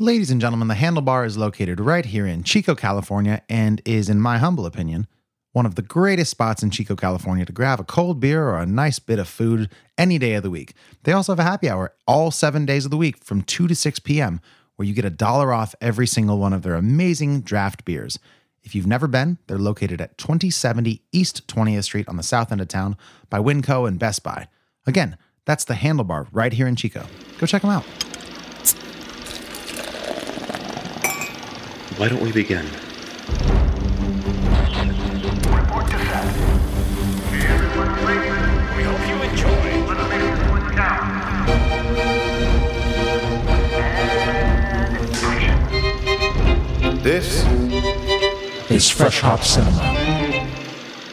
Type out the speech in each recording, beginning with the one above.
Ladies and gentlemen, the Handlebar is located right here in Chico, California, and is, in my humble opinion, one of the greatest spots in Chico, California to grab a cold beer or a nice bit of food any day of the week. They also have a happy hour all seven days of the week from 2 to 6 p.m., where you get a dollar off every single one of their amazing draft beers. If you've never been, they're located at 2070 East 20th Street on the south end of town by Winco and Best Buy. Again, that's the Handlebar right here in Chico. Go check them out. Why don't we begin? Report to set. Everyone ready? We hope you enjoy. Let's this one count. And action. This is Fresh Hop Cinema.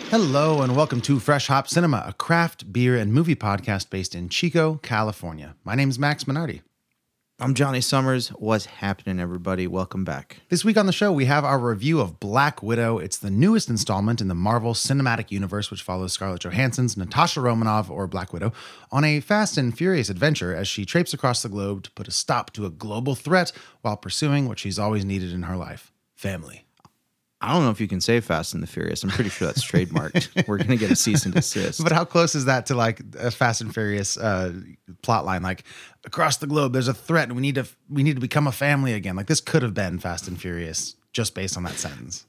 Hello, and welcome to Fresh Hop Cinema, a craft beer and movie podcast based in Chico, California. My name is Max Minardi. I'm Johnny Summers. What's happening, everybody? Welcome back. This week on the show, we have our review of Black Widow. It's the newest installment in the Marvel Cinematic Universe, which follows Scarlett Johansson's Natasha Romanoff, or Black Widow, on a fast and furious adventure as she traipses across the globe to put a stop to a global threat while pursuing what she's always needed in her life family. I don't know if you can say Fast and the Furious. I'm pretty sure that's trademarked. We're gonna get a cease and desist. But how close is that to like a Fast and Furious uh, plot line? Like across the globe, there's a threat, and we need to we need to become a family again. Like this could have been Fast and Furious just based on that sentence.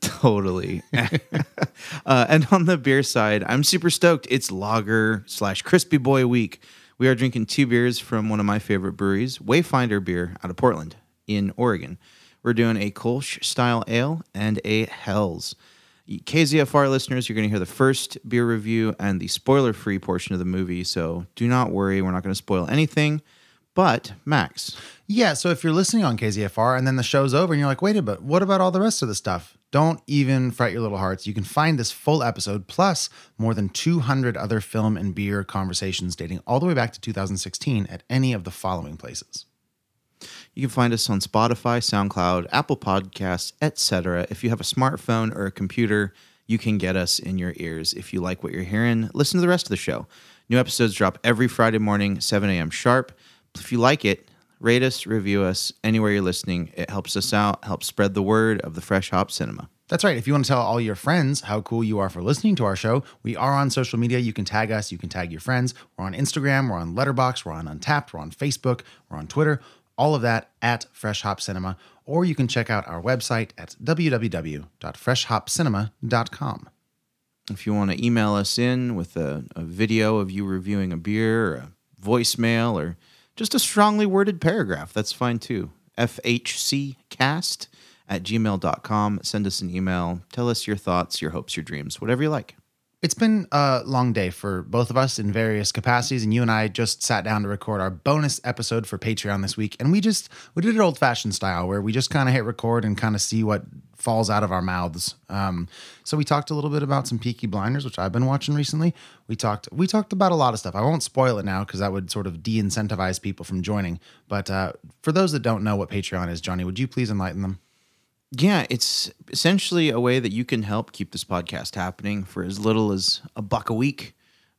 totally. uh, and on the beer side, I'm super stoked. It's lager slash crispy boy week. We are drinking two beers from one of my favorite breweries, Wayfinder Beer out of Portland in Oregon. We're doing a Kolsch style ale and a Helles. KZFR listeners, you're going to hear the first beer review and the spoiler free portion of the movie. So do not worry, we're not going to spoil anything. But, Max, Yeah, so if you're listening on KZFR and then the show's over and you're like, wait a bit, what about all the rest of the stuff? Don't even fret your little hearts. You can find this full episode plus more than 200 other film and beer conversations dating all the way back to 2016 at any of the following places. You can find us on Spotify, SoundCloud, Apple Podcasts, etc. If you have a smartphone or a computer, you can get us in your ears. If you like what you're hearing, listen to the rest of the show. New episodes drop every Friday morning, 7 a.m. sharp. If you like it, rate us, review us anywhere you're listening. It helps us out, helps spread the word of the Fresh Hop Cinema. That's right. If you want to tell all your friends how cool you are for listening to our show, we are on social media. You can tag us, you can tag your friends. We're on Instagram, we're on Letterboxd, we're on Untappd, we're on Facebook, we're on Twitter. All of that at Fresh Hop Cinema, or you can check out our website at www.freshhopcinema.com. If you want to email us in with a, a video of you reviewing a beer, or a voicemail, or just a strongly worded paragraph, that's fine too. FHCcast at gmail.com. Send us an email. Tell us your thoughts, your hopes, your dreams, whatever you like. It's been a long day for both of us in various capacities, and you and I just sat down to record our bonus episode for Patreon this week, and we just we did it old fashioned style where we just kind of hit record and kind of see what falls out of our mouths. Um, so we talked a little bit about some Peaky Blinders, which I've been watching recently. We talked we talked about a lot of stuff. I won't spoil it now because that would sort of de-incentivize people from joining. But uh, for those that don't know what Patreon is, Johnny, would you please enlighten them? Yeah, it's essentially a way that you can help keep this podcast happening for as little as a buck a week.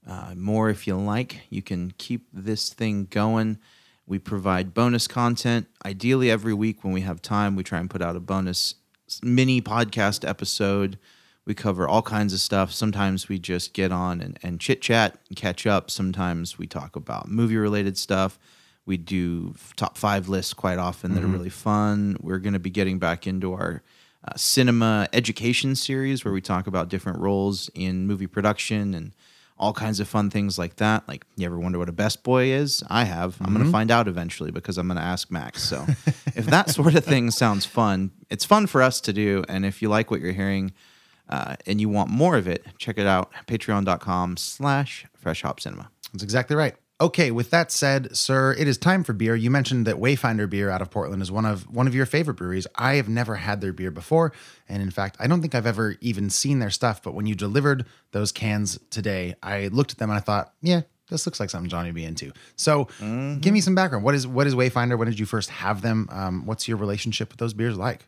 Uh, more if you like. You can keep this thing going. We provide bonus content. Ideally, every week when we have time, we try and put out a bonus mini podcast episode. We cover all kinds of stuff. Sometimes we just get on and, and chit chat and catch up. Sometimes we talk about movie related stuff. We do top five lists quite often that are really fun. We're going to be getting back into our uh, cinema education series where we talk about different roles in movie production and all kinds of fun things like that. Like, you ever wonder what a best boy is? I have. I'm going to find out eventually because I'm going to ask Max. So, if that sort of thing sounds fun, it's fun for us to do. And if you like what you're hearing uh, and you want more of it, check it out. Patreon.com slash Fresh Hop Cinema. That's exactly right. Okay, with that said, sir, it is time for beer. You mentioned that Wayfinder Beer out of Portland is one of one of your favorite breweries. I have never had their beer before, and in fact, I don't think I've ever even seen their stuff. But when you delivered those cans today, I looked at them and I thought, yeah, this looks like something Johnny would be into. So, give me some background. What is what is Wayfinder? When did you first have them? Um, what's your relationship with those beers like?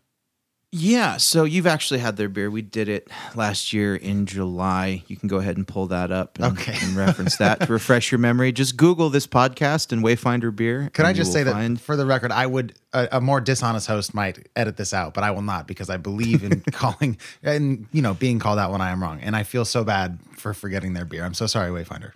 Yeah, so you've actually had their beer. We did it last year in July. You can go ahead and pull that up and, Okay. and reference that to refresh your memory. Just Google this podcast and Wayfinder beer. Can I just say that for the record, I would a, a more dishonest host might edit this out, but I will not because I believe in calling and you know being called out when I am wrong, and I feel so bad for forgetting their beer. I'm so sorry, Wayfinder.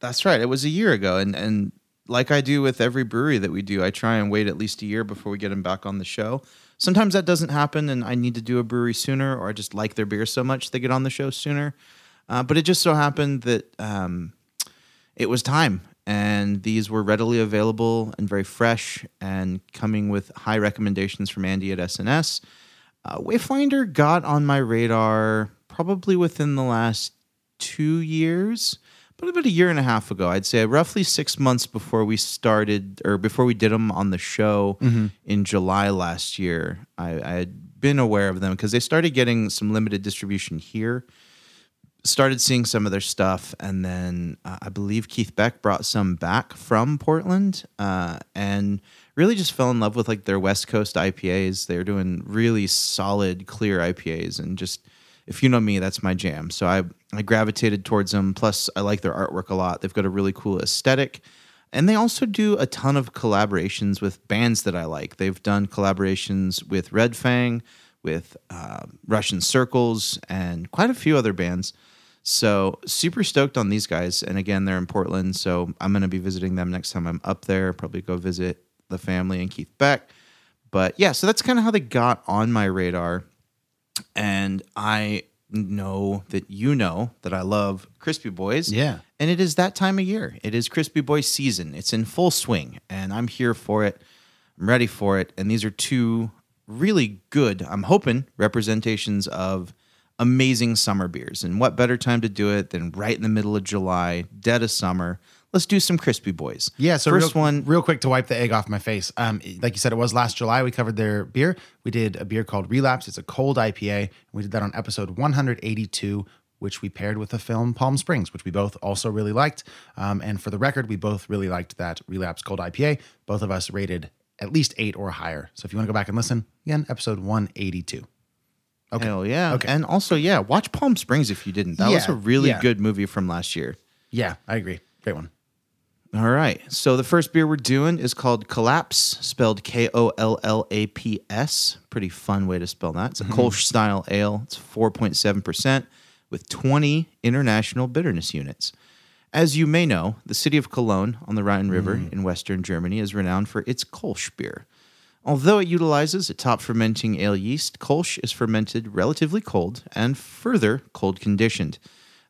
That's right. It was a year ago, and and like I do with every brewery that we do, I try and wait at least a year before we get them back on the show. Sometimes that doesn't happen, and I need to do a brewery sooner, or I just like their beer so much they get on the show sooner. Uh, but it just so happened that um, it was time, and these were readily available and very fresh, and coming with high recommendations from Andy at S&S. Uh, Wayfinder got on my radar probably within the last two years, but about a year and a half ago, I'd say roughly six months before we started or before we did them on the show in July last year. I, I had been aware of them because they started getting some limited distribution here. Started seeing some of their stuff, and then uh, I believe Keith Beck brought some back from Portland, uh, and really just fell in love with like their West Coast IPAs. They're doing really solid, clear IPAs, and just if you know me, that's my jam. So I I gravitated towards them. Plus, I like their artwork a lot. They've got a really cool aesthetic. And they also do a ton of collaborations with bands that I like. They've done collaborations with Red Fang, with uh, Russian Circles, and quite a few other bands. So super stoked on these guys. And again, they're in Portland, so I'm gonna be visiting them next time I'm up there. Probably go visit the family and Keith Beck. But yeah, so that's kind of how they got on my radar. And I know that you know that I love Crispy Boys. Yeah. And it is that time of year. It is Crispy Boy season. It's in full swing, and I'm here for it. I'm ready for it. And these are two really good, I'm hoping, representations of amazing summer beers. And what better time to do it than right in the middle of July, dead of summer? Let's do some Crispy Boys. Yeah, so first real, one, real quick to wipe the egg off my face. Um, like you said, it was last July. We covered their beer. We did a beer called Relapse. It's a cold IPA. We did that on episode 182, which we paired with the film Palm Springs, which we both also really liked. Um, and for the record, we both really liked that Relapse cold IPA. Both of us rated at least eight or higher. So if you want to go back and listen, again, episode 182. Okay. Hell yeah. Okay. And also, yeah, watch Palm Springs if you didn't. That was a really yeah. good movie from last year. Yeah, I agree. Great one. All right. So the first beer we're doing is called Kollaps, spelled K O L L A P S. Pretty fun way to spell that. It's a mm-hmm. Kolsch style ale. It's 4.7% with 20 international bitterness units. As you may know, the city of Cologne on the Rhine River mm. in western Germany is renowned for its Kolsch beer. Although it utilizes a top fermenting ale yeast, Kolsch is fermented relatively cold and further cold conditioned.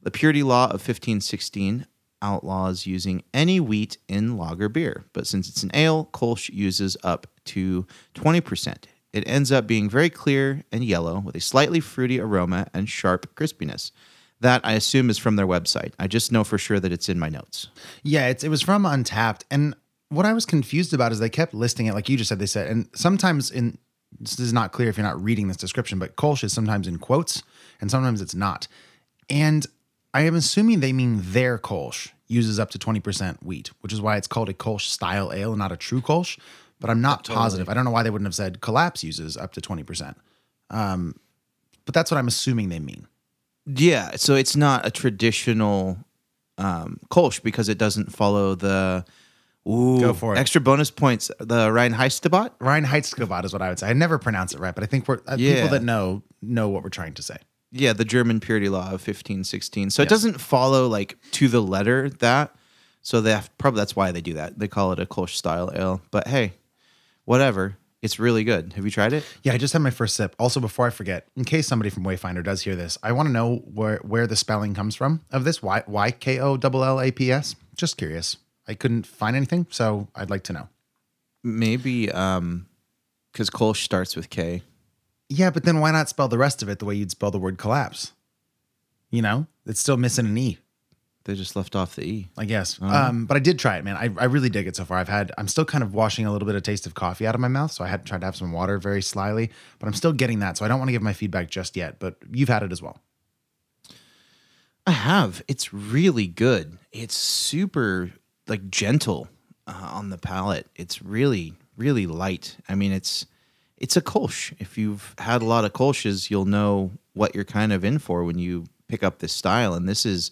The purity law of 1516 outlaws using any wheat in lager beer, but since it's an ale, Kolsch uses up to 20%. It ends up being very clear and yellow with a slightly fruity aroma and sharp crispiness. That I assume is from their website. I just know for sure that it's in my notes. Yeah, it was from Untappd. And what I was confused about is they kept listing it, like you just said, they said, and sometimes in this is not clear if you're not reading this description, but Kolsch is sometimes in quotes and sometimes it's not. And I am assuming they mean their Kolsch uses up to 20% wheat, which is why it's called a Kolsch style ale and not a true Kolsch. But I'm not positive. I don't know why they wouldn't have said Kollaps uses up to 20%. Um, but that's what I'm assuming they mean. Yeah, so it's not a traditional um, Kolsch because it doesn't follow the ooh, Go for it. extra bonus points. The Ryan Heistabat? Ryan Reinheitsgebot is what I would say. I never pronounce it right, but I think we're uh, Yeah. people that know know what we're trying to say. Yeah, the German purity law of fifteen sixteen. So it doesn't follow like to the letter that. So they have, probably that's why they do that. They call it a Kolsch style ale. But hey, whatever. It's really good. Have you tried it? Yeah, I just had my first sip. Also, before I forget, in case somebody from Wayfinder does hear this, I want to know where where the spelling comes from of this. Why why K O L L A P S? Just curious. I couldn't find anything, so I'd like to know. Maybe um because Kolsch starts with K. Yeah, but then why not spell the rest of it the way you'd spell the word collapse? You know, it's still missing an e. They just left off the E. I guess. Um, but I did try it, man. I, I really dig it so far. I've had, I'm still kind of washing a little bit of taste of coffee out of my mouth. So I had tried to have some water very slyly, but I'm still getting that. So I don't want to give my feedback just yet, but you've had it as well. I have. It's really good. It's super like gentle uh, on the palate. It's really really light. I mean, it's it's a Kolsch. If you've had a lot of Kolsch's, you'll know what you're kind of in for when you pick up this style. And this is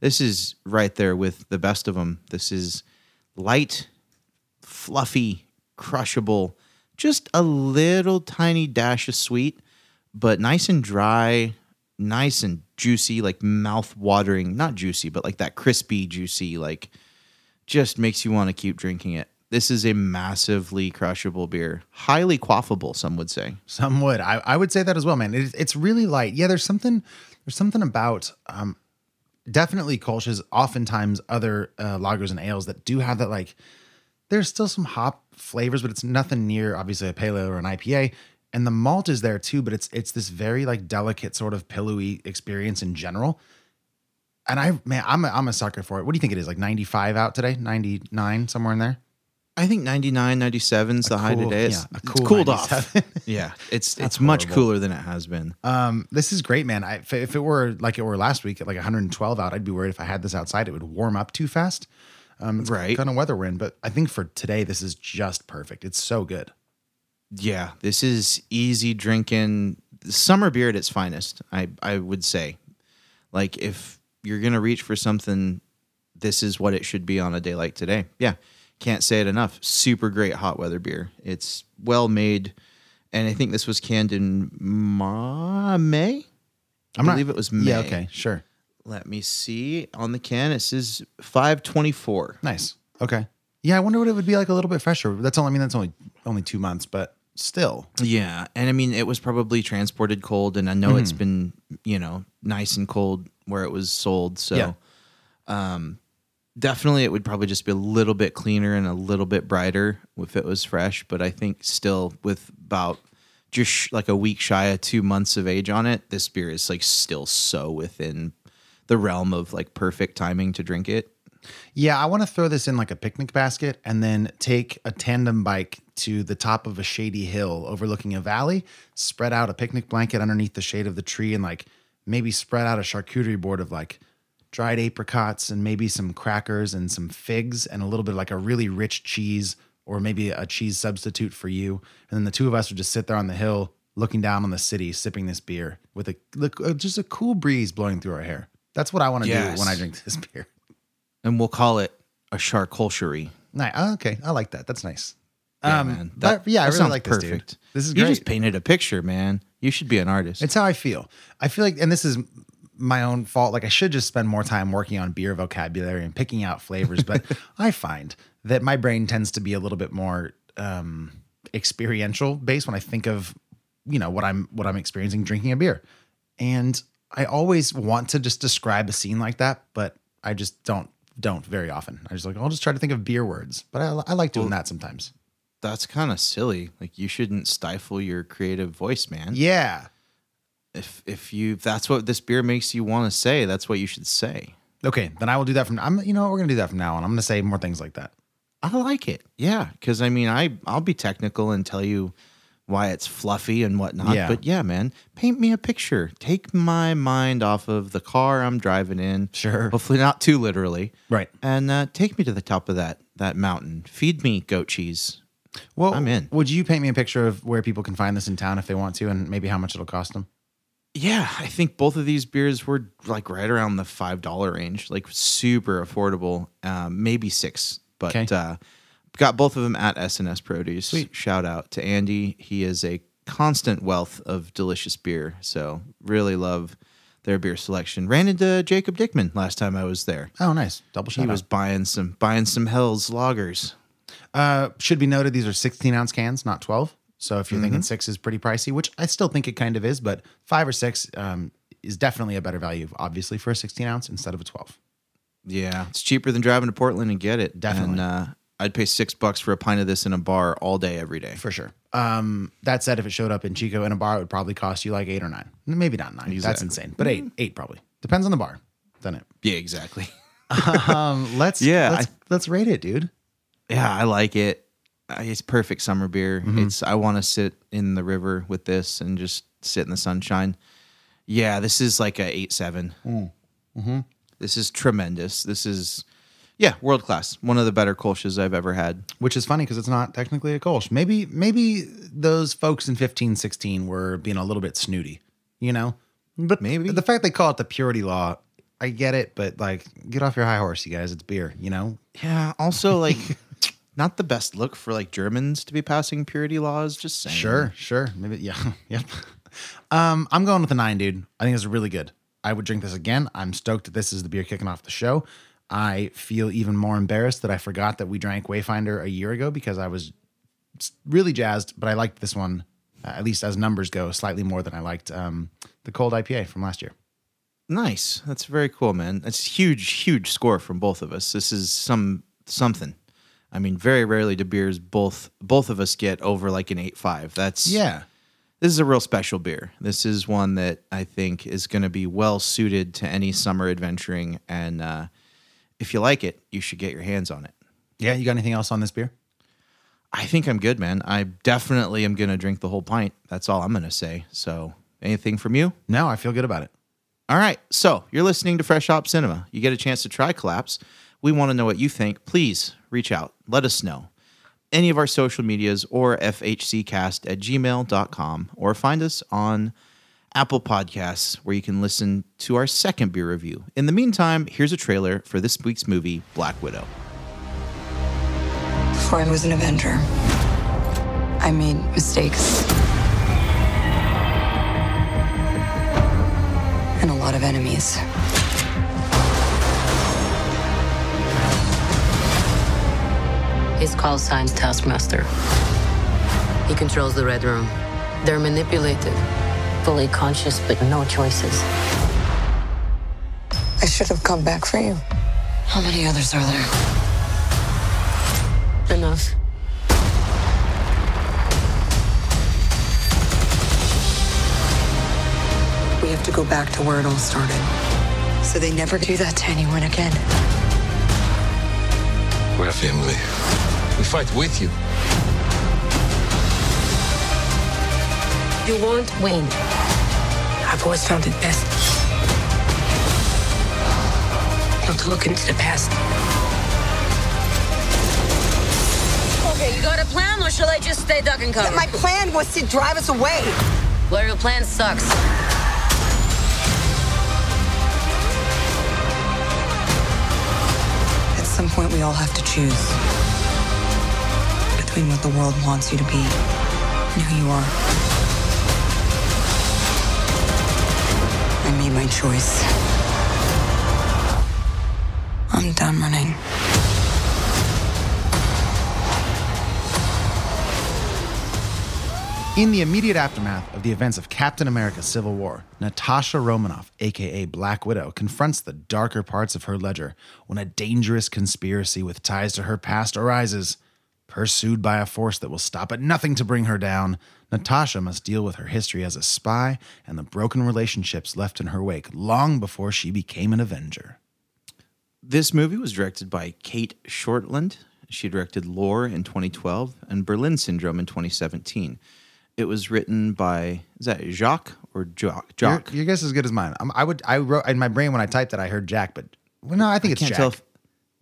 this is right there with the best of them. This is light, fluffy, crushable, just a little tiny dash of sweet, but nice and dry, nice and juicy, like mouth watering, not juicy, but like that crispy, juicy, like just makes you want to keep drinking it. This is a massively crushable beer, highly quaffable, some would say. Some would. I, I would say that as well, man. It, it's really light. Yeah, there's something. There's something about um, definitely Kolsch's. Oftentimes, other uh, lagers and ales that do have that. Like, there's still some hop flavors, but it's nothing near obviously a pale ale or an IPA. And the malt is there too, but it's it's this very like delicate sort of pillowy experience in general. And I man, I'm a, I'm a sucker for it. What do you think it is? Like 95 out today, 99 somewhere in there. I think 99, 97 is the high today. It's, yeah, a it's cooled off. yeah, it's That's it's much cooler than it has been. Um, this is great, man. I, if, if it were like it were last week at like 112 out, I'd be worried if I had this outside, it would warm up too fast. Um, it's Right. kind of weather we're in, but I think for today, this is just perfect. It's so good. Yeah, this is easy drinking summer beer at its finest. I I would say, like if you're gonna reach for something, this is what it should be on a day like today. Yeah, can't say it enough. Super great hot weather beer. It's well made, and I think this was canned in Ma- May. I I'm not- believe it was May. Yeah, okay, sure. Let me see on the can. It says five twenty four. Nice. Okay. Yeah, I wonder what it would be like a little bit fresher. That's only, I mean, that's only only two months, but still. Yeah, and I mean it was probably transported cold, and I know it's been you know nice and cold where it was sold. So, Yeah. um, definitely it would probably just be a little bit cleaner and a little bit brighter if it was fresh. But I think still with about just like a week shy of two months of age on it, this beer is like still so within the realm of like perfect timing to drink it. Yeah, I want to throw this in like a picnic basket and then take a tandem bike to the top of a shady hill overlooking a valley, spread out a picnic blanket underneath the shade of the tree, and like maybe spread out a charcuterie board of like dried apricots and maybe some crackers and some figs and a little bit of like a really rich cheese or maybe a cheese substitute for you. And then the two of us would just sit there on the hill looking down on the city, sipping this beer with a uh, just a cool breeze blowing through our hair. That's what I want to Yes. do when I drink this beer. And we'll call it a charcuterie. Nice. Oh, okay, I like that. That's nice. Yeah, um, man. but yeah, I that really like this, dude. This is great. You just painted a picture, man. You should be an artist. It's how I feel. I feel like, and this is my own fault. Like I should just spend more time working on beer vocabulary and picking out flavors, but I find that my brain tends to be a little bit more um, experiential based when I think of, you know, what I'm what I'm experiencing drinking a beer, and I always want to just describe a scene like that, but I just don't don't very often. I just like I'll just try to think of beer words, but I, I like doing that sometimes. That's kind of silly. Like you shouldn't stifle your creative voice, man. Yeah. If if you if that's what this beer makes you want to say, that's what you should say. Okay, then I will do that from. I'm. You know, what, we're gonna do that from now on. I'm gonna say more things like that. I like it. Yeah, because I mean, I I'll be technical and tell you why it's fluffy and whatnot. Yeah. But yeah, man, paint me a picture. Take my mind off of the car I'm driving in. Sure. Hopefully not too literally. Right. And uh, take me to the top of that that mountain. Feed me goat cheese. Well, I'm in. Would you paint me a picture of where people can find this in town if they want to, and maybe how much it'll cost them? Yeah, I think both of these beers were like right around the five dollar range, like super affordable. Um, maybe six, but Okay. uh, got both of them at S&S Produce. Sweet. Shout out to Andy. He is a constant wealth of delicious beer. So really love their beer selection. Ran into Jacob Dickman last time I was there. Oh, nice. Double shot. He shout was buying some buying some Helles lagers. Uh, should be noted these are 16 ounce cans, not 12. So if you're Mm-hmm. thinking six is pretty pricey, which I still think it kind of is, but five or six um, is definitely a better value, obviously, for a 16 ounce instead of a 12. Yeah, it's cheaper than driving to Portland and get it. Definitely. And uh, I'd pay six bucks for a pint of this in a bar all day, every day. For sure. Um, that said, if it showed up in Chico in a bar, it would probably cost you like eight or nine. Maybe not nine. That's insane. But eight, eight probably. Depends on the bar. Doesn't it? Yeah, exactly. Um, let's Yeah, let's, let's rate it, dude. Yeah, I like it. It's perfect summer beer. Mm-hmm. It's I want to sit in the river with this and just sit in the sunshine. Yeah, this is like a eight seven. Mm. Mm-hmm. This is tremendous. This is yeah, world class. One of the better Kolsch's I've ever had. which is funny because it's not technically a Kolsch. Maybe maybe those folks in fifteen sixteen were being a little bit snooty, you know? But Maybe. the fact they call it the purity law, I get it, but like, get off your high horse, you guys. It's beer, you know? Yeah. Also, like, not the best look for like Germans to be passing purity laws. Just saying. Sure, sure. Maybe, yeah, yep. Um, I'm going with a nine, dude. I think it's really good. I would drink this again. I'm stoked that this is the beer kicking off the show. I feel even more embarrassed that I forgot that we drank Wayfinder a year ago because I was really jazzed, but I liked this one, uh, at least as numbers go, slightly more than I liked um, the cold IPA from last year. Nice. That's very cool, man. That's huge, huge score from both of us. This is some something. I mean, very rarely do beers both both of us get over like an eight five. That's Yeah. This is a real special beer. This is one that I think is going to be well suited to any summer adventuring, and uh, if you like it, you should get your hands on it. Yeah. You got anything else on this beer? I think I'm good, man. I definitely am going to drink the whole pint. That's all I'm going to say. So, anything from you? No, I feel good about it. All right. So you're listening to Fresh Hop Cinema. You get a chance to try Kollaps. We want to know what you think. Please reach out. Let us know. Any of our social medias or fhccast at gmail.com or find us on Apple Podcasts where you can listen to our second beer review. In the meantime, here's a trailer for this week's movie, Black Widow. Before I was an Avenger, I made mistakes. And a lot of enemies. His call sign's Taskmaster. He controls the Red Room. They're manipulated, fully conscious, but no choices. I should have come back for you. How many others are there? Enough. We have to go back to where it all started. So they never do that to anyone again. We're a family. We fight with you. You won't win. I've always found it best not to look into the past. Okay, you got a plan, or shall I just stay duck and cover? My plan was to drive us away. Well, your plan sucks. We all have to choose between what the world wants you to be and who you are. I made my choice. I'm done running. In the immediate aftermath of the events of Captain America Civil War, Natasha Romanoff, aka Black Widow, confronts the darker parts of her ledger when a dangerous conspiracy with ties to her past arises. Pursued by a force that will stop at nothing to bring her down, Natasha must deal with her history as a spy and the broken relationships left in her wake long before she became an Avenger. This movie was directed by Cate Shortland. She directed Lore in 2012 and Berlin Syndrome in 2017. It was written by is that Jacques or Jock? Your, Jock. your guess is as good as mine. Um, I would. I wrote in my brain when I typed it. I heard Jack, but well, no, I think it's Can't Jack. tell if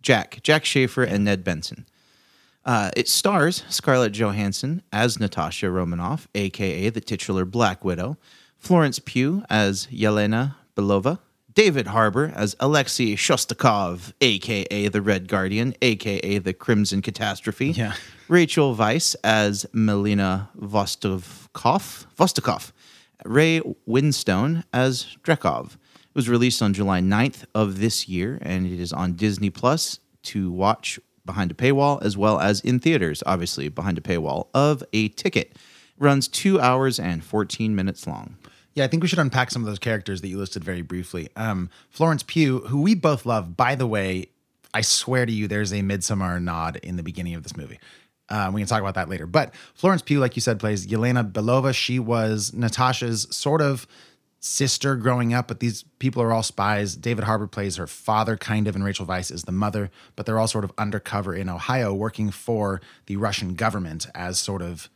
Jack, Jack Schaeffer, and Ned Benson. Uh, it stars Scarlett Johansson as Natasha Romanoff, aka the titular Black Widow, Florence Pugh as Yelena Belova, David Harbour as Alexei Shostakov, aka the Red Guardian, aka the Crimson Catastrophe. Yeah. Rachel Weisz as Melina Vostokoff, Vostokoff, Ray Winstone as Dreykov. It was released on July 9th of this year, and it is on Disney Plus to watch behind a paywall as well as in theaters, obviously behind a paywall of a ticket. Runs two hours and 14 minutes long. Yeah, I think we should unpack some of those characters that you listed very briefly. Um, Florence Pugh, who we both love, by the way, I swear to you, there's a Midsummer nod in the beginning of this movie. Uh, we can talk about that later. But Florence Pugh, like you said, plays Yelena Belova. She was Natasha's sort of sister growing up, but these people are all spies. David Harbour plays her father, kind of, and Rachel Weisz is the mother, but they're all sort of undercover in Ohio working for the Russian government as sort of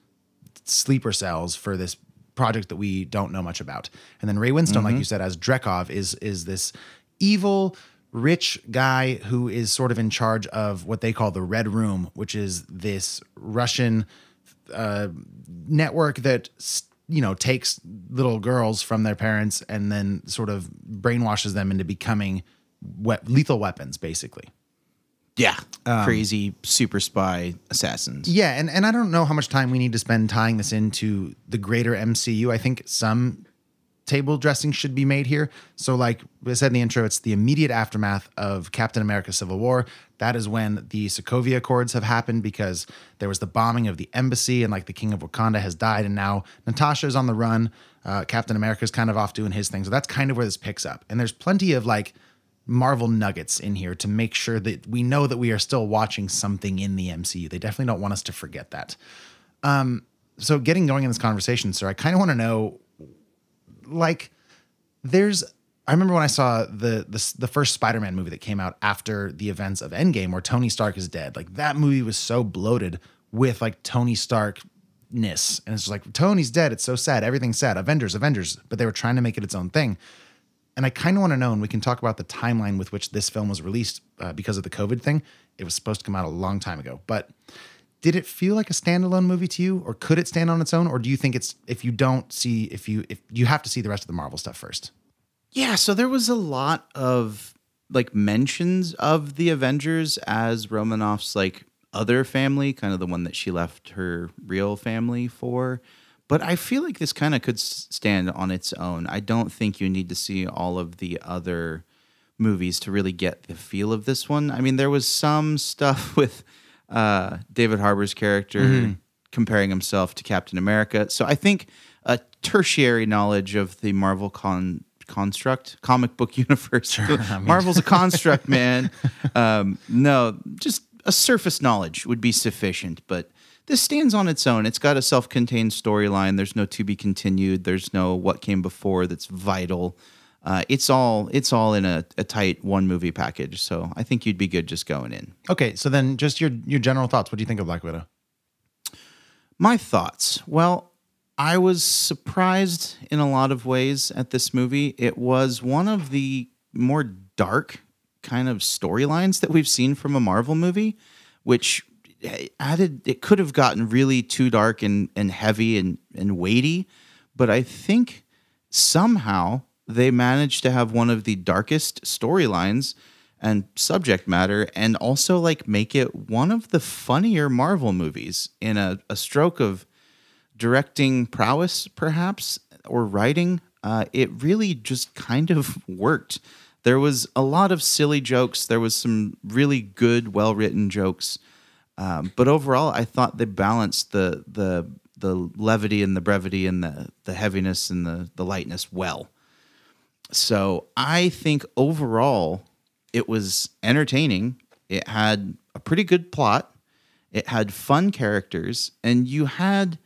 sleeper cells for this project that we don't know much about. And then Ray Winstone, like you said, as Dreykov, is is this evil rich guy who is sort of in charge of what they call the Red Room, which is this Russian uh, network that you know takes little girls from their parents and then sort of brainwashes them into becoming we- lethal weapons, basically. Yeah. Crazy super spy assassins. Yeah, and, and I don't know how much time we need to spend tying this into the greater MCU. I think some table dressing should be made here. So, like I said in the intro, it's the immediate aftermath of Captain America Civil War. That is when the Sokovia Accords have happened because there was the bombing of the embassy and like the King of Wakanda has died. And now Natasha is on the run. Uh, Captain America's kind of off doing his thing. So that's kind of where this picks up. And there's plenty of like Marvel nuggets in here to make sure that we know that we are still watching something in the MCU. They definitely don't want us to forget that. Um, so getting going in this conversation, sir, I kind of want to know, like, there's. I remember when I saw the, the the first Spider-Man movie that came out after the events of Endgame, where Tony Stark is dead. Like that movie was so bloated with like Tony Starkness, and it's just like Tony's dead. It's so sad. Everything's sad. Avengers, Avengers, but they were trying to make it its own thing. And I kind of want to know, and we can talk about the timeline with which this film was released uh, because of the COVID thing. It was supposed to come out a long time ago, but did it feel like a standalone movie to you, or could it stand on its own, or do you think it's if you don't see if you if you have to see the rest of the Marvel stuff first? Yeah, so there was a lot of like mentions of the Avengers as Romanoff's like other family, kind of the one that she left her real family for. But I feel like this kind of could stand on its own. I don't think you need to see all of the other movies to really get the feel of this one. I mean, there was some stuff with uh, David Harbour's character comparing himself to Captain America. So I think a tertiary knowledge of the Marvel con construct comic book universe. Marvel's a construct, man. Um, no, just a surface knowledge would be sufficient, but this stands on its own. It's got a self-contained storyline. There's no to be continued. There's no what came before that's vital. Uh, it's all it's all in a, a tight one movie package. So I think you'd be good just going in. Okay, so then just your your general thoughts. What do you think of Black Widow? My thoughts. Well, I was surprised in a lot of ways at this movie. It was one of the more dark kind of storylines that we've seen from a Marvel movie, which added it could have gotten really too dark and, and heavy and, and weighty. But I think somehow they managed to have one of the darkest storylines and subject matter and also like make it one of the funnier Marvel movies in a, a stroke of directing prowess, perhaps, or writing. Uh, it really just kind of worked. There was a lot of silly jokes. There was some really good, well written jokes. Um, but overall, I thought they balanced the the the levity and the brevity and the the heaviness and the the lightness well. So I think overall, it was entertaining. It had a pretty good plot. It had fun characters, and you had,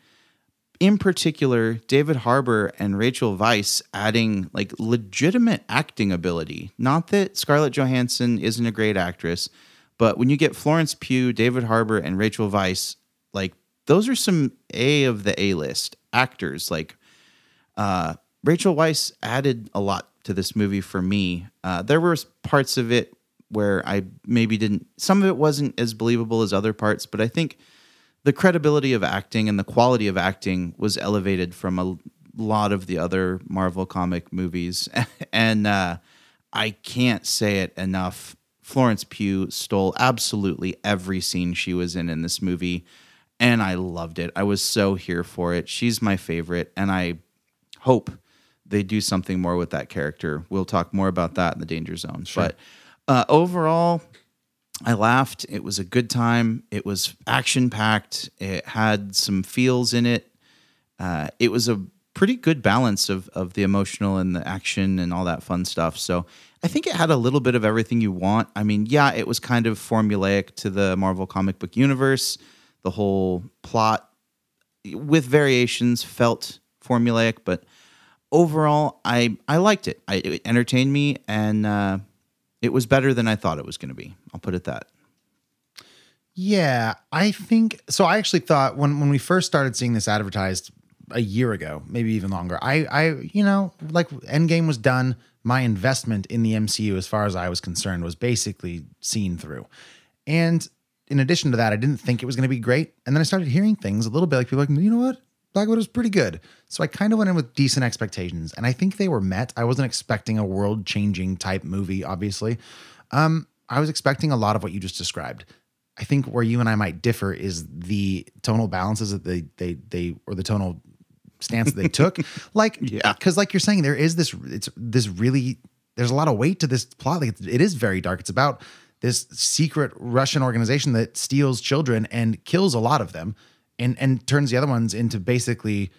in particular, David Harbour and Rachel Weisz adding like legitimate acting ability. Not that Scarlett Johansson isn't a great actress, but when you get Florence Pugh, David Harbour, and Rachel Weisz, like those are some A of the A list actors. Like uh, Rachel Weisz added a lot to this movie for me. Uh, there were parts of it where I maybe didn't. Some of it wasn't as believable as other parts, but I think the credibility of acting and the quality of acting was elevated from a lot of the other Marvel comic movies, and uh, I can't say it enough. Florence Pugh stole absolutely every scene she was in in this movie, and I loved it. I was so here for it. She's my favorite, and I hope they do something more with that character. We'll talk more about that in the Danger Zone. But uh, overall, I laughed. It was a good time. It was action packed. It had some feels in it. Uh, it was a pretty good balance of of the emotional and the action and all that fun stuff. So I think it had a little bit of everything you want. I mean, yeah, it was kind of formulaic to the Marvel comic book universe. The whole plot, with variations, felt formulaic, but overall, I I liked it. I, it entertained me, and uh, it was better than I thought it was going to be. I'll put it that. Yeah, I think so. I actually thought when when we first started seeing this advertised a year ago, maybe even longer. I I you know like Endgame was done. My investment in the MCU, as far as I was concerned, was basically seen through, and in addition to that, I didn't think it was going to be great. And then I started hearing things a little bit like people like, you know what? Black was pretty good. So I kind of went in with decent expectations and I think they were met. I wasn't expecting a world changing type movie, obviously. Um, I was expecting a lot of what you just described. I think where you and I might differ is the tonal balances that they they they or the tonal stance that they took. Like Yeah. because like you're saying, there is this it's this really there's a lot of weight to this plot. Like it is very dark. It's about this secret Russian organization that steals children and kills a lot of them, and and turns the other ones into basically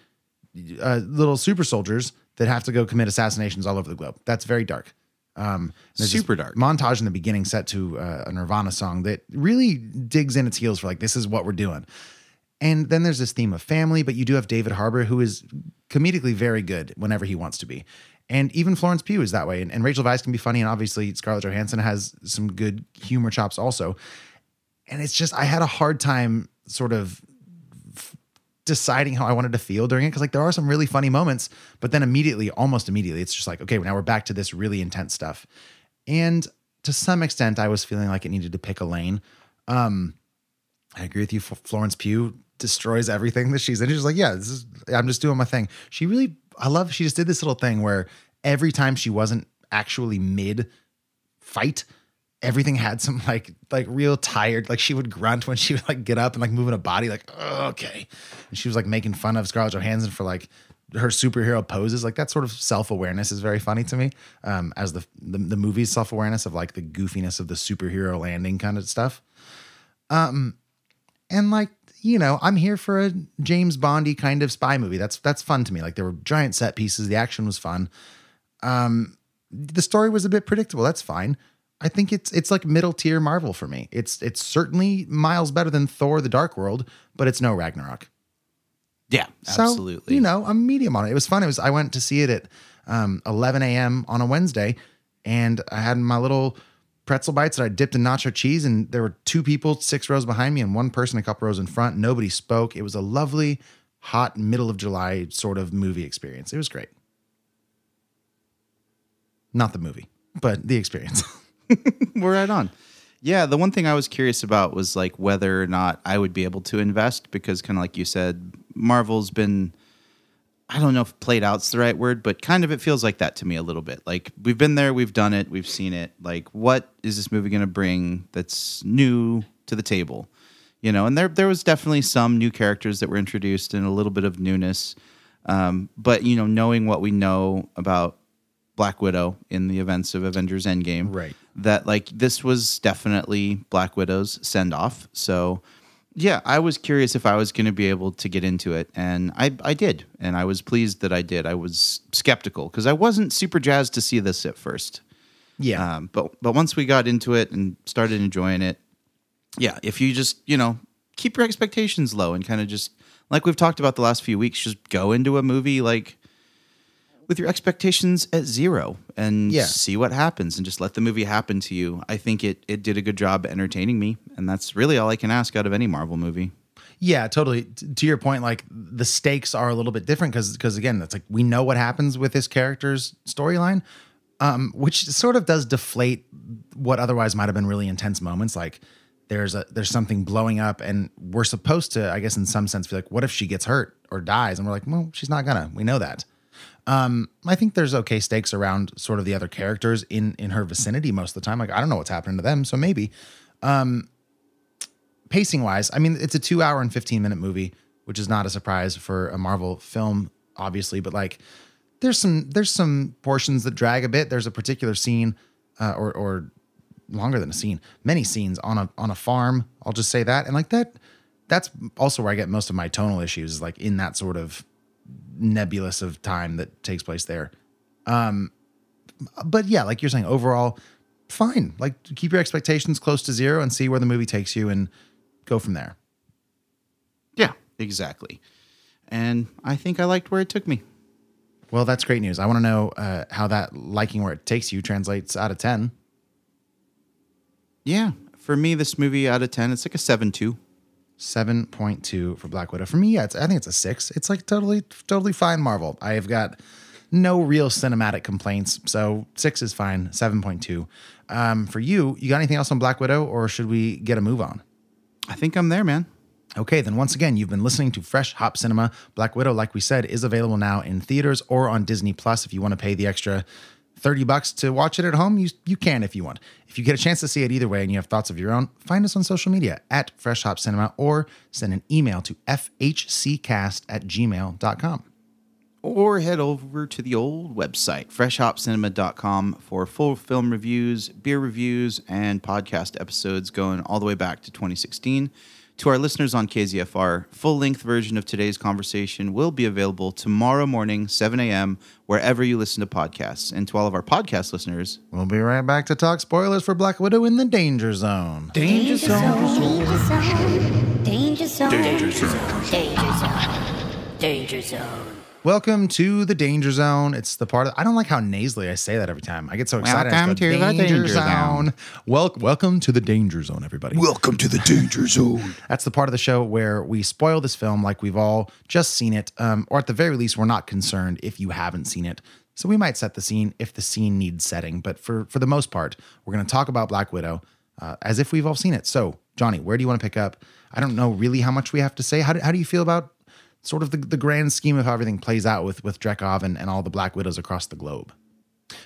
uh, little super soldiers that have to go commit assassinations all over the globe. That's very dark. Um, Super dark. montage in the beginning set to uh, a Nirvana song that really digs in its heels for like this is what we're doing. And then there's this theme of family, but you do have David Harbour, who is comedically very good whenever he wants to be. And even Florence Pugh is that way. And, and Rachel Weisz can be funny. And obviously, Scarlett Johansson has some good humor chops also. And it's just, I had a hard time sort of deciding how I wanted to feel during it. Cause like there are some really funny moments, but then immediately, almost immediately, it's just like, okay, now we're back to this really intense stuff. And to some extent, I was feeling like it needed to pick a lane. Um, I agree with you. Florence Pugh destroys everything that she's in. She's like, yeah, this is, I'm just doing my thing. She really, I love, she just did this little thing where every time she wasn't actually mid fight, everything had some like, like real tired, like she would grunt when she would like get up and like moving a body, like, "Oh, okay. And she was like making fun of Scarlett Johansson for like her superhero poses. Like that sort of self awareness is very funny to me. Um, as the, the, the movie's self awareness of like the goofiness of the superhero landing kind of stuff. Um, and like, you know, I'm here for a James Bondy kind of spy movie. That's that's fun to me. Like there were giant set pieces, the action was fun. Um the story was a bit predictable. That's fine. I think it's it's like middle tier Marvel for me. It's it's certainly miles better than Thor the Dark World, but it's no Ragnarok. Yeah, So, absolutely. you know, I'm medium on it. It was fun. It was I went to see it at um, 11 a.m. on a Wednesday, and I had my little pretzel bites that I dipped in nacho cheese, and there were two people six rows behind me and one person a couple rows in front. Nobody spoke. It was a lovely, hot middle of July sort of movie experience. It was great. Not the movie, but the experience. we're right on. Yeah, the one thing I was curious about was like whether or not I would be able to invest because kind of like you said, Marvel's been I don't know if played out's the right word, but kind of it feels like that to me a little bit. Like we've been there, we've done it, we've seen it. Like what is this movie going to bring that's new to the table? You know, and there there was definitely some new characters that were introduced and a little bit of newness. Um, but you know, knowing what we know about Black Widow in the events of Avengers Endgame, Right. That like this was definitely Black Widow's send off. So yeah, I was curious if I was going to be able to get into it, and I I did, and I was pleased that I did. I was skeptical because I wasn't super jazzed to see this at first. yeah. Um, but but once we got into it and started enjoying it, yeah, if you just you know keep your expectations low and kind of just like we've talked about the last few weeks, just go into a movie like with your expectations at zero and Yeah. see what happens and just let the movie happen to you. I think it it did a good job entertaining me, and that's really all I can ask out of any Marvel movie. Yeah, totally. T- to your point, like the stakes are a little bit different because because again, it's like we know what happens with this character's storyline, um, which sort of does deflate what otherwise might have been really intense moments. Like there's a there's something blowing up, and we're supposed to, I guess, in some sense, feel like, what if she gets hurt or dies? And we're like, well, she's not gonna. We know that. Um, I think there's okay stakes around sort of the other characters in in her vicinity most of the time. Like I don't know what's happening to them, so maybe Um, pacing wise, I mean, it's a two hour and 15 minute movie, which is not a surprise for a Marvel film, obviously, but like there's some, there's some portions that drag a bit. There's a particular scene, uh, or, or longer than a scene, many scenes on a, on a farm. I'll just say that. And like that, that's also where I get most of my tonal issues is like in that sort of nebulous of time that takes place there. Um, but yeah, like you're saying, overall, fine. Like keep your expectations close to zero and see where the movie takes you and go from there. Yeah, exactly. And I think I liked where it took me. Well, that's great news. I want to know uh, how that liking where it takes you translates out of 10. Yeah, for me, this movie out of ten, it's like a seven two. 7.2 for Black Widow. For me, yeah, it's, I think it's a six. It's like totally, totally fine Marvel. I have got no real cinematic complaints. So six is fine. 7.2. Um, for you, you got anything else on Black Widow or should we get a move on? I think I'm there, man. Okay, then once again, you've been listening to Fresh Hop Cinema. Black Widow, like we said, is available now in theaters or on Disney Plus. If you want to pay the extra 30 bucks to watch it at home, you, you can if you want. If you get a chance to see it either way and you have thoughts of your own, find us on social media at Fresh Hop Cinema or send an email to fhccast at gmail.com. Or head over to the old website, freshhopcinema.com, for full film reviews, beer reviews, and podcast episodes going all the way back to 2016. To our listeners on KZFR, full length version of today's conversation will be available tomorrow morning, 7 a.m., wherever you listen to podcasts. And to all of our podcast listeners, We'll be right back to talk spoilers for Black Widow in the Danger Zone. Danger zone. Danger zone. Danger zone. Danger zone. Danger zone. Danger zone. Welcome to the Danger Zone. It's the part of I don't like how nasally I say that every time. I get so excited. Welcome to the Danger Zone. Wel- welcome to the Danger Zone, everybody. Welcome to the danger zone. That's the part of the show where we spoil this film like we've all just seen it, um, or at the very least, we're not concerned if you haven't seen it. So we might set the scene if the scene needs setting, but for for the most part, we're going to talk about Black Widow uh, as if we've all seen it. So, Johnny, where do you want to pick up? I don't know really how much we have to say. How do, how do you feel about sort of the, the grand scheme of how everything plays out with with Dreykov and, and all the Black Widows across the globe?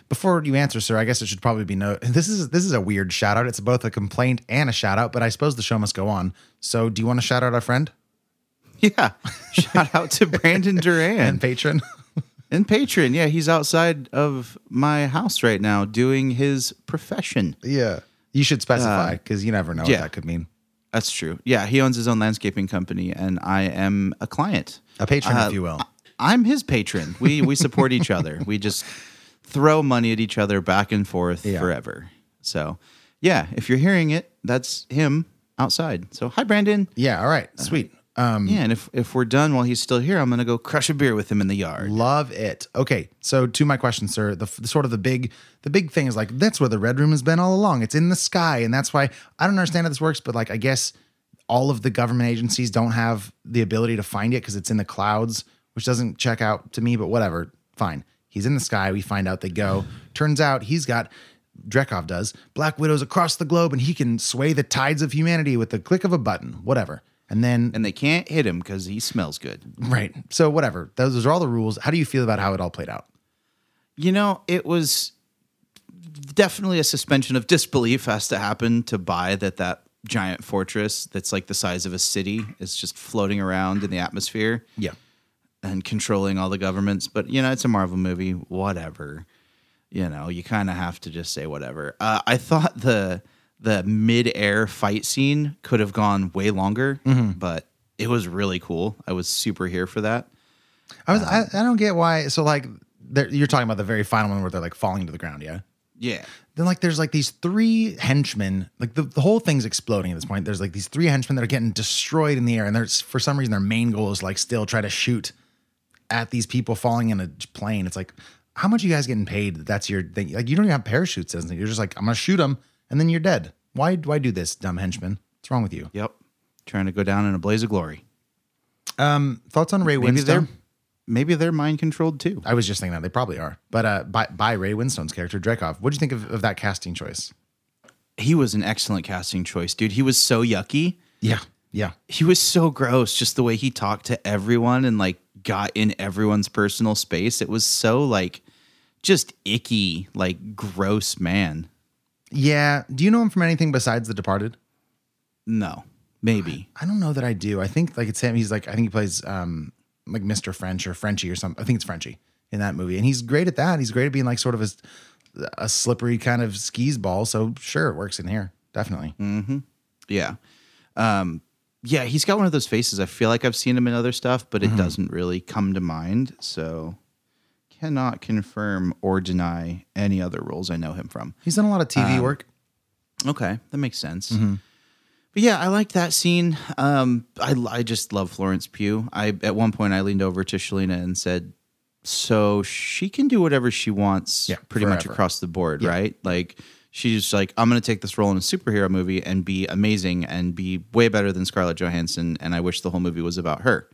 Before you answer, sir, I guess it should probably be note. This is this is a weird shout out. It's both a complaint and a shout out, but I suppose the show must go on. So, do you want to shout out our friend yeah, shout out to Brandon Duran and patron? and patron. Yeah, he's outside of my house right now doing his profession. yeah, you should specify uh, because you never know yeah. what that could mean. That's true. Yeah, he owns his own landscaping company, and I am a client. A patron, Uh, if you will. I'm his patron. We we support each other. We just throw money at each other back and forth Yeah. forever. So, yeah, if you're hearing it, that's him outside. So, hi, Brandon. Yeah. All right. Sweet. Um, Yeah, and if if we're done while he's still here, I'm gonna go crush a beer with him in the yard. Love it. Okay, so to my question, sir, the, the sort of the big the big thing is like that's where the red room has been all along. It's in the sky, and that's why I don't understand how this works. But like, I guess all of the government agencies don't have the ability to find it because it's in the clouds, which doesn't check out to me. But whatever, fine. He's in the sky. We find out they go. Turns out he's got. Dreykov does Black Widows across the globe, and he can sway the tides of humanity with the click of a button. Whatever, and then and they can't hit him because he smells good. right. So whatever. Those, those are all the rules. How do you feel about how it all played out? You know, it was definitely a suspension of disbelief has to happen to buy that that giant fortress that's like the size of a city is just floating around in the atmosphere Yeah. and controlling all the governments. But you know, it's a Marvel movie, whatever. You know, you kind of have to just say whatever. Uh, I thought the the mid air fight scene could have gone way longer, mm-hmm. but it was really cool. I was super here for that. I was I, um, I don't get why. So like you're talking about the very final one where they're like falling to the ground, yeah. Yeah. Then like there's like these three henchmen, like the, the whole thing's exploding at this point. There's like these three henchmen that are getting destroyed in the air, and there's for some reason their main goal is like still try to shoot at these people falling in a plane. It's like how much are you guys getting paid? that That's your thing. Like you don't even have parachutes. Isn't it? You're just like I'm gonna shoot them, and then you're dead. Why why do this, dumb henchman? What's wrong with you? Yep. Trying to go down in a blaze of glory. Um, thoughts on Ray Maybe Winstone? they're maybe they're mind controlled too. I was just thinking that they probably are. But uh, by, by Ray Winstone's character, Dreykov, what do you think of, of that casting choice? He was an excellent casting choice, dude. He was so yucky. Yeah. Yeah. He was so gross, just the way he talked to everyone and like got in everyone's personal space. It was so like just icky, like gross man. Yeah. Do you know him from anything besides The Departed? No, maybe. I don't know that I do. I think like it's him. He's like, I think he plays um like Mr. French or Frenchy or something. I think it's Frenchy in that movie. And he's great at that. He's great at being like sort of a, a slippery kind of skis ball. So sure, it works in here. Definitely. Yeah. Um, yeah, he's got one of those faces. I feel like I've seen him in other stuff, but it doesn't really come to mind. So cannot confirm or deny any other roles I know him from. He's done a lot of TV work. Okay, that makes sense. But yeah, I like that scene. Um, I I just love Florence Pugh. I at one point I leaned over to Shalina and said, "So she can do whatever she wants, Yeah, pretty much across the board, right? Like she's like, I'm going to take this role in a superhero movie and be amazing and be way better than Scarlett Johansson. And I wish the whole movie was about her.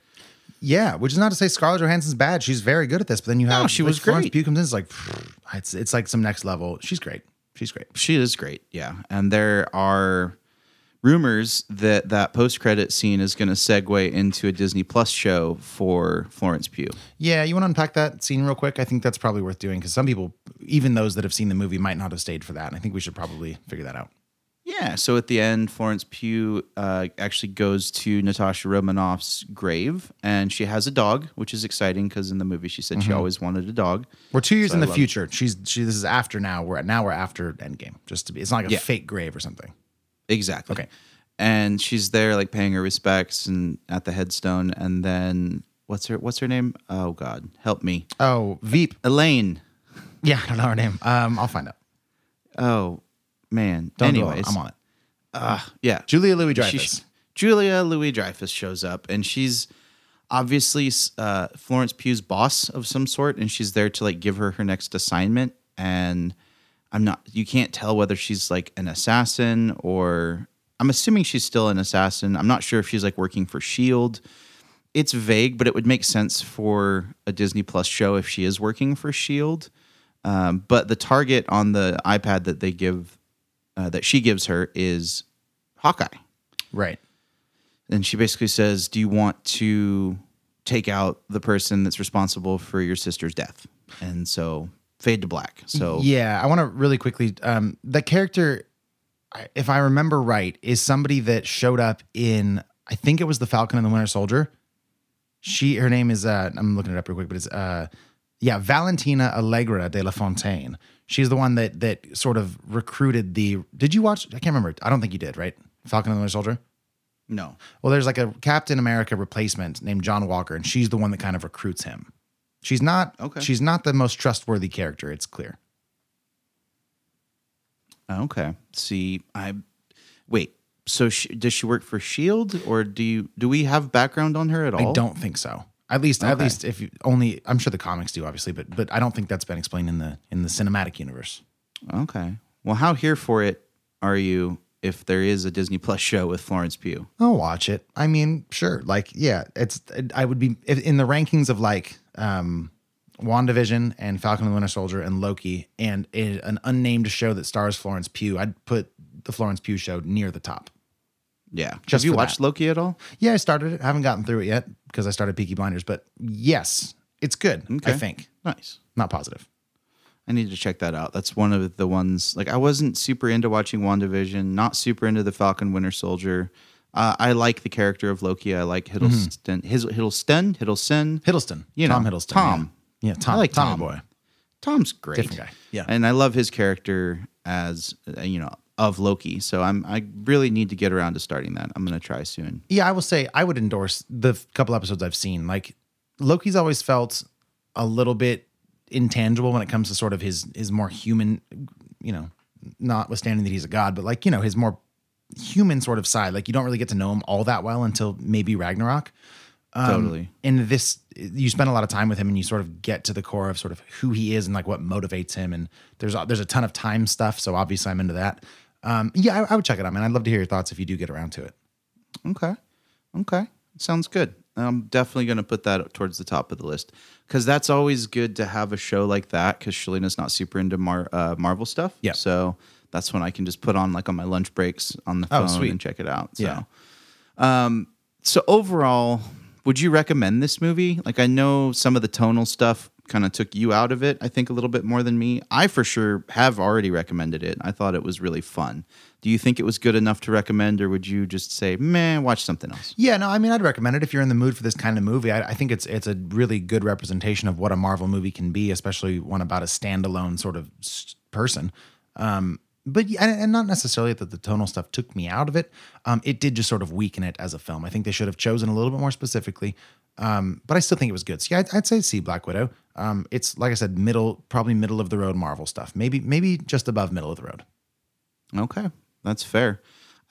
Yeah, which is not to say Scarlett Johansson's bad. She's very good at this. But then you have No, she like, was Florence great. Pugh comes in. It's like it's it's like some next level. She's great. She's great. She is great, yeah. And there are rumors that that post credit scene is going to segue into a Disney Plus show for Florence Pugh. Yeah, you want to unpack that scene real quick? I think that's probably worth doing because some people, even those that have seen the movie, might not have stayed for that. And I think we should probably figure that out. Yeah. So at the end, Florence Pugh uh, actually goes to Natasha Romanoff's grave, and she has a dog, which is exciting because in the movie she said she always wanted a dog. We're two years So in I the future. She's she. This is after now. We're now we're after Endgame. Just to be, it's not like a Yeah. fake grave or something. Exactly. Okay. And she's there, like paying her respects, and at the headstone, and then what's her what's her name? Oh God, help me, Oh, Veep. Elaine. Yeah, I don't know her name. Um, I'll find out. Oh man. Don't. Anyways, I'm on it. yeah. Julia Louis Dreyfus. Julia Louis Dreyfus shows up, and she's obviously uh, Florence Pugh's boss of some sort, and she's there to like give her her next assignment. And I'm not, you can't tell whether she's like an assassin or I'm assuming she's still an assassin. I'm not sure if she's like working for Shield. It's vague, but it would make sense for a Disney Plus show if she is working for Shield. Um, but the target on the iPad that they give, uh, that she gives her, is Hawkeye Right. and she basically says, "Do you want to take out the person that's responsible for your sister's death?" And so fade to black. So Yeah, I want to really quickly. Um, the character, if I remember right, is somebody that showed up in. I think it was the Falcon and the Winter Soldier. She, her name is. Uh, I'm looking it up real quick, but it's. Uh, yeah, Valentina Allegra de la Fontaine. She's the one that that sort of recruited the. Did you watch? I can't remember. I don't think you did. Right, Falcon and the Winter Soldier. no, Well, there's like a Captain America replacement named John Walker, and she's the one that kind of recruits him. She's not. Okay. She's not the most trustworthy character. It's clear. okay. See, I wait. So she, does she work for Shield, or do you do we have background on her at all? I don't think so. At least, at least if you only, I'm sure the comics do, obviously, but but I don't think that's been explained in the in the cinematic universe. Okay. Well, how here for it are you? If there is a Disney Plus show with Florence Pugh, I'll watch it. I mean, sure, like yeah, it's. I would be if, in the rankings of like um, WandaVision and Falcon and the Winter Soldier and Loki and a, an unnamed show that stars Florence Pugh. I'd put the Florence Pugh show near the top. Yeah. Just have you watched that. Loki at all? Yeah, I started it. I haven't gotten through it yet because I started Peaky Blinders, but yes, it's good. I think Nice. not positive. I need to check that out. That's one of the ones like I wasn't super into watching WandaVision, not super into the Falcon Winter Soldier. Uh, I like the character of Loki. I like Hiddleston. His Hiddleston, Hiddleston. Hiddleston, You know, Tom Hiddleston, Tom. yeah, yeah Tom, I like Tommy Tom. boy. Tom's great. Different guy. Yeah. and I love his character as uh, you know of Loki. So I'm I really need to get around to starting that. I'm gonna try soon. Yeah, I will say I would endorse the f- couple episodes I've seen. Like Loki's always felt a little bit intangible when it comes to sort of his his more human, you know, notwithstanding that he's a god, but like you know his more human sort of side. Like you don't really get to know him all that well until maybe Ragnarok. Um, Totally. In this, you spend a lot of time with him, and you sort of get to the core of sort of who he is and like what motivates him. And there's there's a ton of time stuff, so obviously I'm into that. Um, yeah, I, I would check it out, man. I'd love to hear your thoughts if you do get around to it. Okay. Okay. Sounds good. I'm definitely going to put that towards the top of the list because that's always good to have a show like that because Shalina's not super into Mar- uh, Marvel stuff. Yeah. So that's when I can just put on like on my lunch breaks on the Oh, phone sweet. and check it out. So, Yeah. um, so overall, would you recommend this movie? Like, I know some of the tonal stuff kind of took you out of it, I think, a little bit more than me. I for sure have already recommended it. I thought it was really fun. Do you think it was good enough to recommend, or would you just say, man, watch something else? Yeah, no, I mean, I'd recommend it if you're in the mood for this kind of movie. I, I think it's it's a really good representation of what a Marvel movie can be, especially one about a standalone sort of person. Um, but and, not necessarily that the tonal stuff took me out of it. Um, it did just sort of weaken it as a film. I think they should have chosen a little bit more specifically. Um, but I still think it was good. So yeah, I'd, I'd say see Black Widow. Um, it's like I said, middle, probably middle of the road Marvel stuff. Maybe maybe just above middle of the road. Okay, that's fair.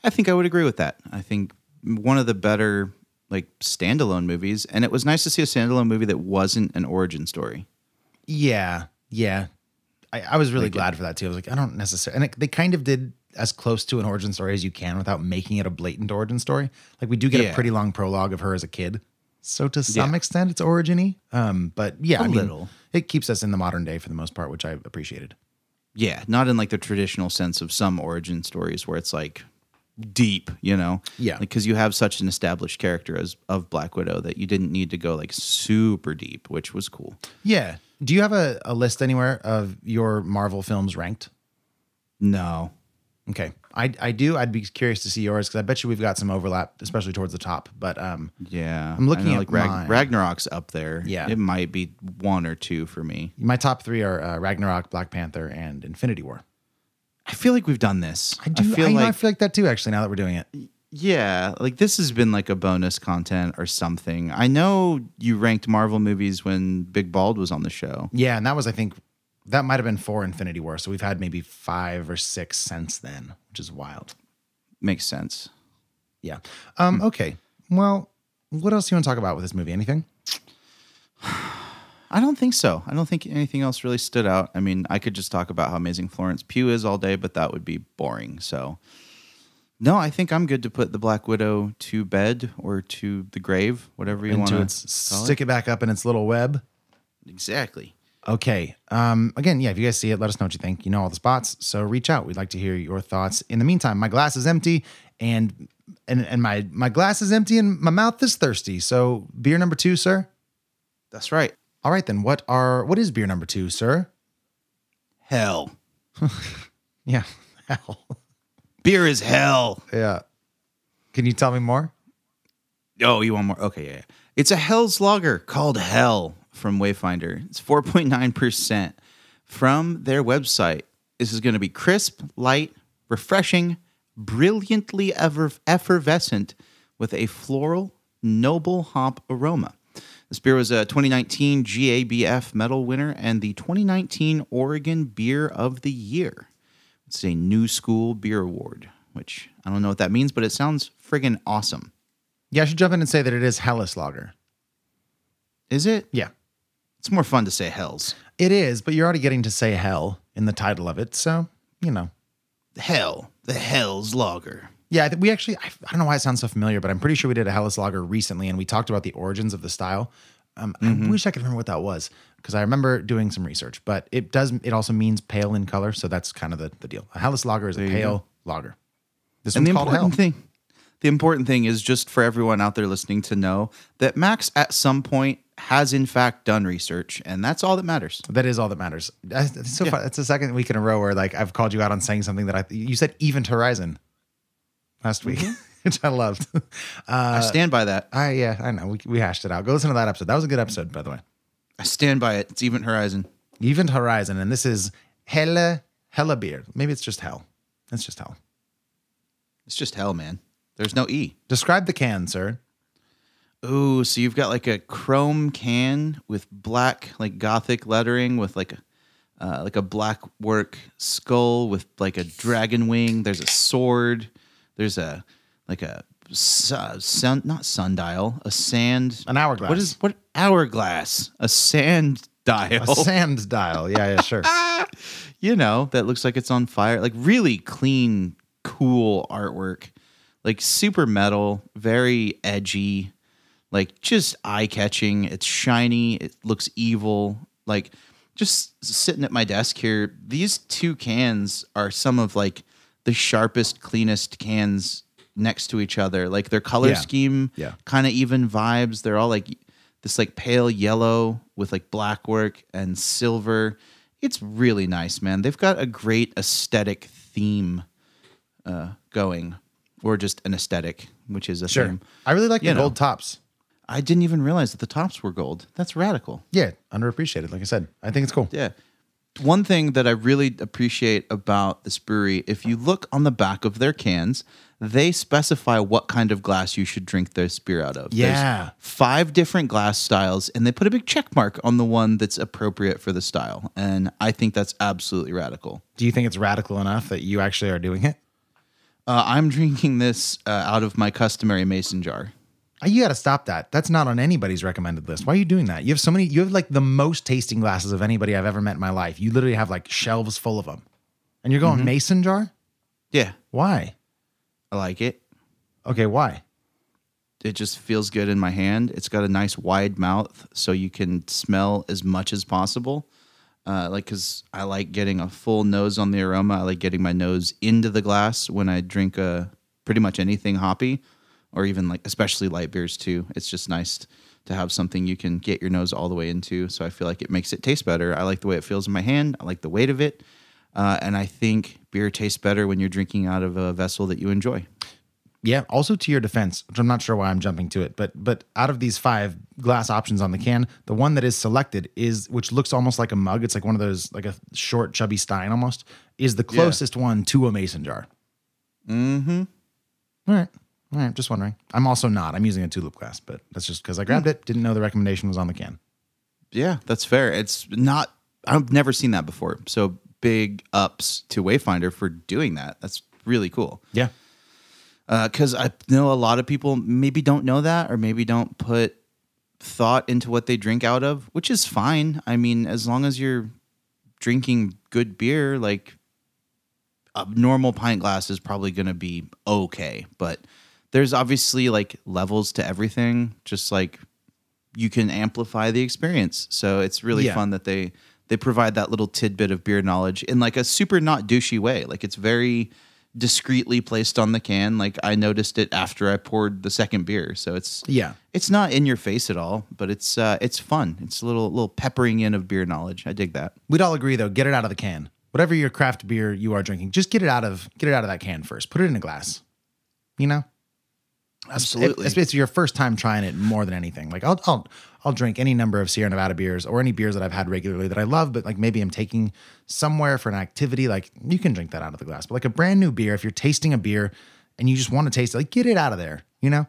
I think I would agree with that. I think one of the better like standalone movies, and it was nice to see a standalone movie that wasn't an origin story. Yeah, yeah. I, I was really glad for that too. I was like, I don't necessarily, and it, they kind of did as close to an origin story as you can without making it a blatant origin story. Like we do get Yeah. a pretty long prologue of her as a kid, so to some Yeah. extent it's originy. Um, but yeah, A I mean, little. It keeps us in the modern day for the most part, which I appreciated. Yeah, not in like the traditional sense of some origin stories where it's like deep, you know. Yeah. because you have such an established character as of Black Widow that you didn't need to go like super deep, which was cool. Yeah. Do you have a, a list anywhere of your Marvel films ranked? No, Okay. I, I do. I'd be curious to see yours because I bet you we've got some overlap, especially towards the top. But um, yeah, I'm looking know, at like Rag-. Ragnarok's up there. Yeah. it might be one or two for me. my top three are uh, Ragnarok, Black Panther, and Infinity War. I feel like we've done this. I do. I, feel you know, I feel like that too. Actually, now that we're doing it, Yeah, like this has been like a bonus content or something. I know you ranked Marvel movies when Big Bald was on the show. yeah, and that was I think that might have been for Infinity War. So we've had maybe five or six since then, which is wild. Makes sense. Yeah. Um. Okay. Well, what else do you want to talk about with this movie? Anything? I don't think so. I don't think anything else really stood out. I mean, I could just talk about how amazing Florence Pugh is all day, but that would be boring. So, no, I think I'm good to put the Black Widow to bed or to the grave, whatever you want to stick it back up in its little web. Exactly. Okay. Um, again, yeah, if you guys see it, let us know what you think. You know all the spots, so reach out. We'd like to hear your thoughts. In the meantime, my glass is empty and and and my my glass is empty and my mouth is thirsty. So beer number two, sir. That's right. All right then. What are what is beer number two, sir? Hell. Yeah. Hell. Beer is hell. Yeah. Can you tell me more? Oh, you want more? Okay, yeah, yeah. It's a Hell's Lager called Hell from Wayfinder. It's 4.9% from their website. This is going to be crisp, light, refreshing, brilliantly ever- effervescent with a floral, noble hop aroma. This beer was a 2019 GABF medal winner and the 2019 Oregon Beer of the Year. It's a new school beer award, which I don't know what that means, but it sounds friggin' awesome. Yeah, I should jump in and say that it is Helles Lager. Is it? Yeah. It's more fun to say hells. It is, but you're already getting to say hell in the title of it, so you know. Hell, the Hell's Lager. Yeah, we actually, I, I don't know why it sounds so familiar, but I'm pretty sure we did a Hell's Lager recently and we talked about the origins of the style. Um, I wish I could remember what that was because I remember doing some research, but it does, it also means pale in color. So that's kind of the, the deal. A Helles Lager is a you pale lager. This And one's the called Hell. important thing, the important thing is just for everyone out there listening to know that Max at some point has in fact done research, and that's all that matters. That is all that matters. That's- so fun. It's the second week in a row where like I've called you out on saying something that I, you said Event Horizon last week, which I loved. Uh, I stand by that. I, yeah, I know. We, we hashed it out. Go listen to that episode. That was a good episode, by the way. I stand by it. It's Event Horizon. Event Horizon, and this is Hella Hella beer. Maybe it's just hell. It's just hell. It's just hell, man. There's no E. Describe the can, sir. Ooh, so you've got like a chrome can with black, like gothic lettering with like a uh, like a black work skull with like a dragon wing. There's a sword. There's a like a su- sun, not sundial, a sand, An hourglass. What is what hourglass? A sand dial. A sand dial. Yeah, yeah, sure. you know, that looks like it's on fire. Like really clean, cool artwork. Like super metal, very edgy, like just eye catching. It's shiny, it looks evil. Like just sitting at my desk here, these two cans are some of like the sharpest, cleanest cans next to each other. Like their color Yeah. scheme Yeah. kind of even vibes. They're all like this like pale yellow with like black work and silver. It's really nice, man. They've got a great aesthetic theme uh, going, or just an aesthetic, which is a Sure. theme. I really like You the know. gold tops. I didn't even realize that the tops were gold. That's radical. Yeah, underappreciated. Like I said, I think it's cool. Yeah. One thing that I really appreciate about this brewery, if you look on the back of their cans, they specify what kind of glass you should drink this beer out of. There's Yeah. five different glass styles, and they put a big check mark on the one that's appropriate for the style. And I think that's absolutely radical. Do you think it's radical enough that you actually are doing it? Uh, I'm drinking this uh, out of my customary mason jar. Uh, You got to stop that. That's not on anybody's recommended list. Why are you doing that? You have so many. You have like the most tasting glasses of anybody I've ever met in my life. You literally have like shelves full of them, and you're Mm-hmm. going mason jar. Yeah, Why? I like it. Okay, why? It just feels good in my hand. It's got a nice wide mouth, so you can smell as much as possible. Uh, like, cause I like getting a full nose on the aroma. I like getting my nose into the glass when I drink a pretty much anything hoppy, or even like especially light beers too. It's just nice to have something you can get your nose all the way into. So I feel like it makes it taste better. I like the way it feels in my hand. I like the weight of it, uh, and I think beer tastes better when you're drinking out of a vessel that you enjoy. Yeah. Also, to your defense, which I'm not sure why I'm jumping to it, but but out of these five glass options on the can, the one that is selected is which looks almost like a mug. It's like one of those like a short, chubby stein almost. Is the closest one to a mason jar. Mm-hmm. All right. All right. Just wondering. I'm also not. I'm using a tulip glass, but that's just because I grabbed hmm. it. Didn't know the recommendation was on the can. Yeah, that's fair. It's not. I've never seen that before. So big ups to Wayfinder for doing that. That's really cool. Yeah. Uh, because I know a lot of people maybe don't know that or maybe don't put thought into what they drink out of, which is fine. I mean, as long as you're drinking good beer, like a normal pint glass is probably going to be okay. But there's obviously like levels to everything, just like you can amplify the experience. So it's really Yeah. fun that they they provide that little tidbit of beer knowledge in like a super not douchey way. Like it's very discreetly placed on the can. Like I noticed it after I poured the second beer. So it's Yeah. it's not in your face at all, but it's uh it's fun. It's a little little peppering in of beer knowledge. I dig that. We'd all agree though, get it out of the can. Whatever your craft beer you are drinking, just get it out of get it out of that can first. Put it in a glass. You know? Absolutely. It's, it's your first time trying it more than anything. Like I'll I'll I'll drink any number of Sierra Nevada beers or any beers that I've had regularly that I love, but like maybe I'm taking somewhere for an activity. Like you can drink that out of the glass. But like a brand new beer, if you're tasting a beer and you just want to taste it, like get it out of there. You know?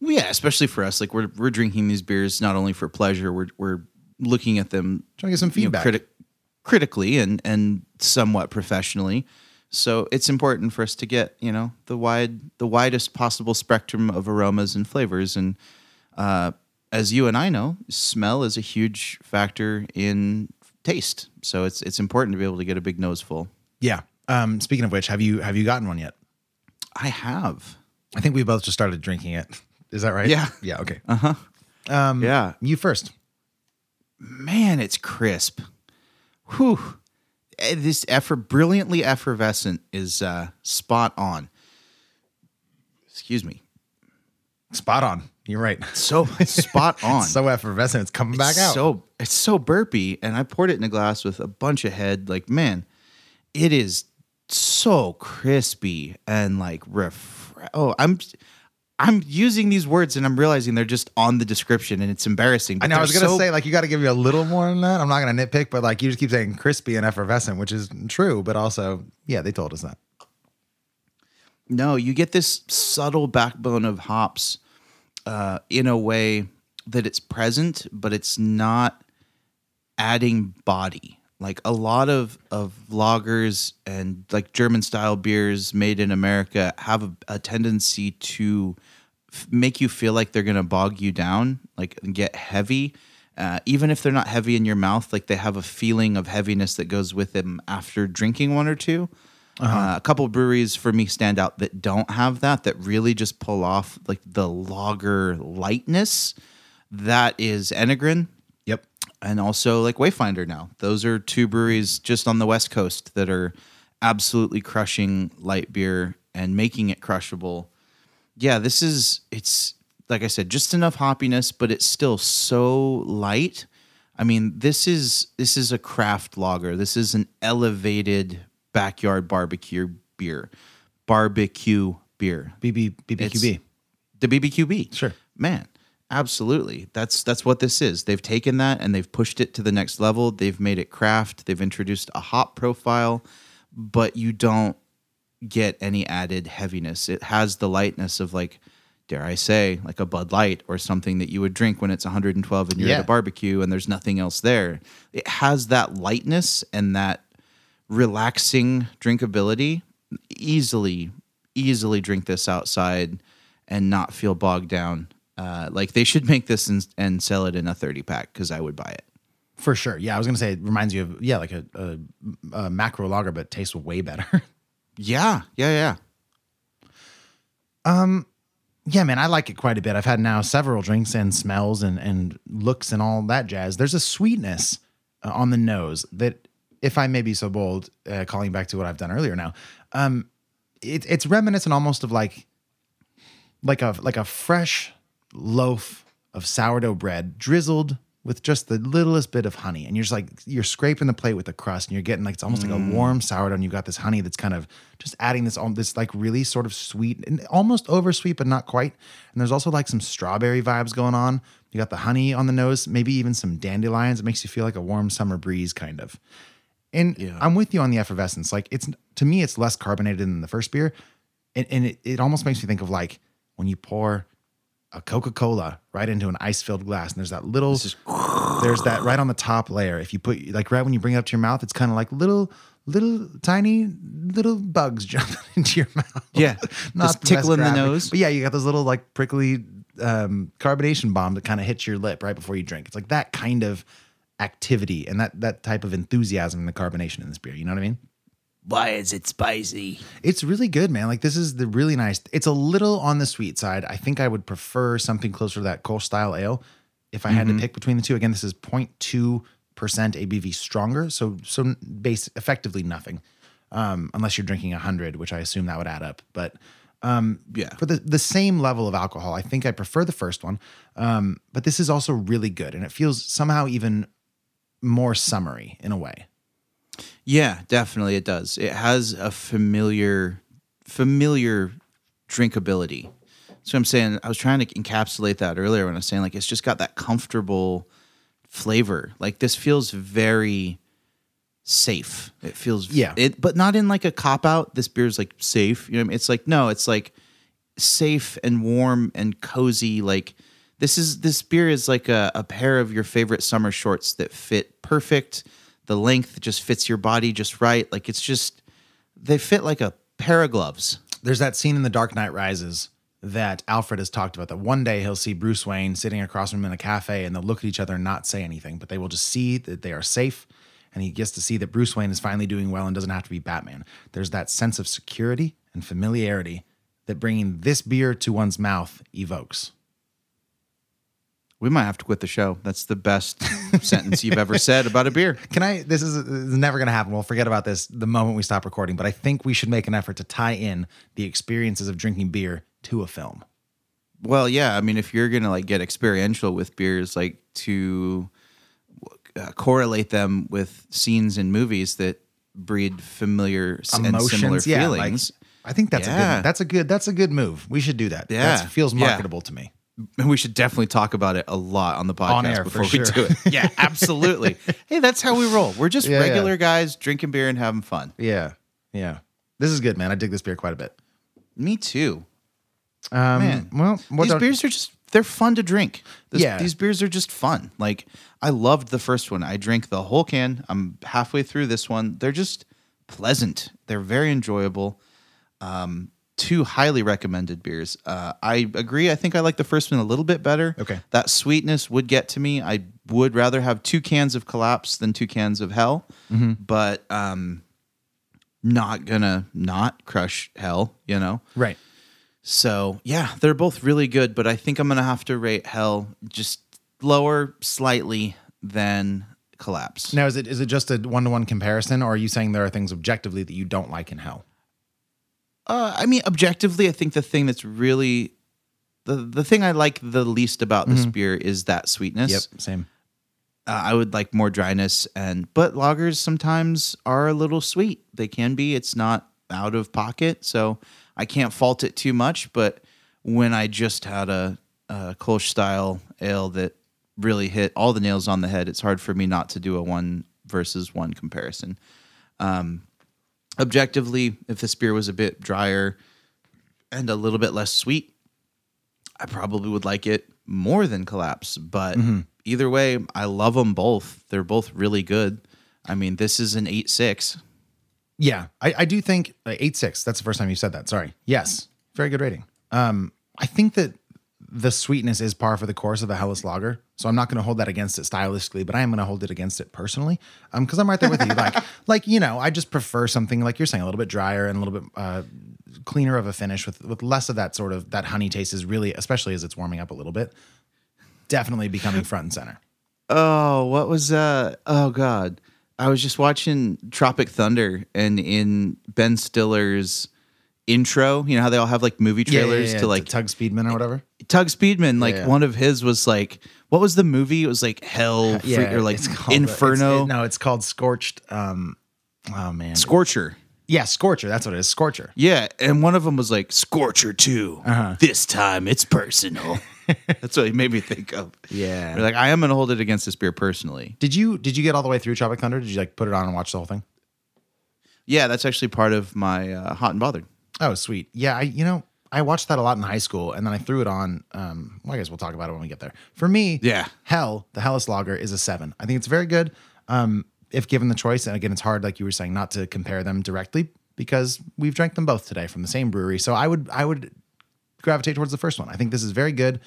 Well, yeah, especially for us. Like we're we're drinking these beers not only for pleasure, we're we're looking at them Trying to get some you know, feedback. criti- critically and and somewhat professionally. So it's important for us to get you know the wide the widest possible spectrum of aromas and flavors. And uh, as you and I know, smell is a huge factor in taste. So it's it's important to be able to get a big nose full. Yeah. Um, speaking of which, have you have you gotten one yet? I have. I think we both just started drinking it. Is that right? Yeah. Yeah. Okay. Uh-huh. Um, Yeah. You first. man, it's crisp. Whew. Eh, This effer brilliantly effervescent is uh, spot on. Excuse me. Spot on. You're right. So spot on. so effervescent. It's coming back out. So it's so burpy, and I poured it in a glass with a bunch of head. Like, man, it is so crispy and like ref. Oh, I'm. I'm using these words and I'm realizing they're just on the description and it's embarrassing. I know. I was gonna so- say like you got to give me a little more than that. I'm not gonna nitpick, but like you just keep saying crispy and effervescent, which is true, but also yeah, they told us that. No, you get this subtle backbone of hops uh, in a way that it's present, but it's not adding body. Like a lot of of lagers and like German style beers made in America have a, a tendency to f- make you feel like they're gonna bog you down, like get heavy. Uh, even if they're not heavy in your mouth, like they have a feeling of heaviness that goes with them after drinking one or 2 uh, a couple breweries for me stand out that don't have that, that really just pull off like the lager lightness. That is Enegren Yep. And also like Wayfinder now. Those are two breweries just on the West Coast that are absolutely crushing light beer and making it crushable. Yeah, this is it's like I said, just enough hoppiness, but it's still so light. I mean, this is this is a craft lager. This is an elevated backyard barbecue beer. Barbecue beer. BB BBQB. The BBQB. Sure. Man, absolutely. That's that's what this is. They've taken that and they've pushed it to the next level. They've made it craft. They've introduced a hop profile, but you don't get any added heaviness. It has the lightness of like dare I say, like a Bud Light or something that you would drink when it's 112 and you're Yeah. at a barbecue and there's nothing else there. It has that lightness and that relaxing drinkability. Easily, easily drink this outside and not feel bogged down. Uh, like they should make this and, and sell it in a 30 pack because I would buy it. For sure. Yeah, I was gonna say it reminds you of yeah, like a, a, a macro lager, but tastes way better. Yeah, yeah, yeah. Um, yeah, man, I like it quite a bit. I've had now several drinks and smells and and looks and all that jazz. There's a sweetness uh, on the nose that, if I may be so bold, uh, calling back to what I've done earlier now, um, it, it's reminiscent almost of like like a like a fresh loaf of sourdough bread drizzled with just the littlest bit of honey. And you're just like you're scraping the plate with the crust and you're getting like it's almost like a mm. warm sourdough and you've got this honey that's kind of just adding this this like really sort of sweet and almost oversweet but not quite. And there's also like some strawberry vibes going on. You got the honey on the nose maybe even some dandelions. It makes you feel like a warm summer breeze kind of. And I'm with you on the effervescence. Like it's to me, it's less carbonated than the first beer, and, and it, it almost makes me think of like when you pour a Coca Cola right into an ice filled glass, and there's that little, there's that right on the top layer. If you put like right when you bring it up to your mouth, it's kind of like little, little tiny little bugs jumping into your mouth. Yeah, not just the tickling the nose. But yeah, you got those little like prickly um, carbonation bomb that kind of hits your lip right before you drink. It's like that kind of activity and that that type of enthusiasm in the carbonation in this beer. You know what I mean? Why is it spicy? It's really good, man. Like this is the really nice. It's a little on the sweet side. I think I would prefer something closer to that Kolsch style ale if I had to pick between the two. Again, this is 0.2 percent ABV stronger, so so base effectively nothing, um, unless you're drinking hundred, which I assume that would add up. But um, Yeah. for the the same level of alcohol, I think I prefer the first one. Um, but this is also really good, and it feels somehow even more summery in a way. Yeah, definitely it does. It has a familiar familiar drinkability. So I'm saying I was trying to encapsulate that earlier when I was saying like it's just got that comfortable flavor. Like this feels very safe. It feels Yeah. It but not in like a cop out. This beer is like safe. You know what I mean? It's like no, it's like safe and warm and cozy. Like this is this beer is like a, a pair of your favorite summer shorts that fit perfect. The length just fits your body just right. Like it's just they fit like a pair of gloves. there's that scene in The Dark Knight Rises that Alfred has talked about that one day he'll see Bruce Wayne sitting across from him in a cafe and they'll look at each other and not say anything, but they will just see that they are safe. And he gets to see that Bruce Wayne is finally doing well and doesn't have to be Batman. There's that sense of security and familiarity that bringing this beer to one's mouth evokes. We might have to quit the show. That's the best sentence you've ever said about a beer. Can I? This is, this is never going to happen. We'll forget about this the moment we stop recording, but I think we should make an effort to tie in the experiences of drinking beer to a film. Well, yeah. I mean, if you're gonna like get experiential with beers, like to uh, correlate them with scenes in movies that breed familiar s- and similar emotions. Yeah, like, feelings, I think that's a Yeah. good. That's a good. That's a good move. We should do that. Yeah. that feels Yeah. marketable to me. We should definitely talk about it a lot on the podcast On air, before for we sure. do it. Yeah, absolutely. hey, that's how we roll. We're just Yeah, yeah. regular guys drinking beer and having fun. Yeah, yeah. This is good, man. I dig this beer quite a bit. Me too. Um, Man, well, what these beers are just they're fun to drink. This- Yeah. these beers are just fun. Like I loved the first one. I drank the whole can. I'm halfway through this one. They're just pleasant. They're very enjoyable. Um, two highly recommended beers. Uh, I agree. I think I like the first one a little bit better. Okay. that sweetness would get to me. I would rather have two cans of Kollaps than two cans of Hell, Mm-hmm. but um, not gonna not crush Hell. You know. right? So yeah, they're both really good, but I think I'm gonna have to rate Hell just lower slightly than Kollaps. Now, is it is it just a one to one comparison, or are you saying there are things objectively that you don't like in Hell? Uh, I mean, objectively, I think the thing that's really the the thing I like the least about this beer is that sweetness. Yep, same. Uh, I would like more dryness, and but lagers sometimes are a little sweet. They can be. It's not out of pocket, so I can't fault it too much. But when I just had a, a Kolsch style ale that really hit all the nails on the head, it's hard for me not to do a one versus one comparison. Um, objectively, if this beer was a bit drier and a little bit less sweet, I probably would like it more than Kollaps. But either way, I love them both. They're both really good. I mean, this is an eight six. Yeah, I, I do think uh, eight six. That's the first time you said that. Sorry. Yes, very good rating. Um, I think that the sweetness is par for the course of the Helles Lager, so I'm not going to hold that against it stylistically, but I am going to hold it against it personally, um, because I'm right there with you. Like, like you know, I just prefer something like you're saying, a little bit drier and a little bit uh, cleaner of a finish with with less of that sort of that honey taste. Is really, especially as it's warming up a little bit, definitely becoming front and center. Oh, what was uh oh god. I was just watching Tropic Thunder and in Ben Stiller's intro. You know how they all have like movie Yeah, yeah, trailers yeah, to like Tugg Speedman or whatever. Tugg Speedman. Like Yeah. one of his was like, what was the movie? It was like Hell Free, or like called- Inferno it's- it- no, it's called Scorched. Um, oh man, Scorcher. yeah, Scorcher. That's what it is. Scorcher. Yeah, and one of them was like Scorcher 2. Uh-huh. This time it's personal. That's what he made me think of. Yeah. You're like I am gonna hold it against this beer personally. Did you did you get all the way through Tropic Thunder? Did you like put it on and watch the whole thing? Yeah, that's actually part of my uh, hot and bothered. Oh, sweet. Yeah, I you know I watched that a lot in high school, and then I threw it on. Um, well, I guess we'll talk about it when we get there. For me, Yeah. Hell, the Helles Lager is a seven. I think it's very good. Um, if given the choice, and again, it's hard, like you were saying, not to compare them directly because we've drank them both today from the same brewery. So I would I would gravitate towards the first one. I think this is very good.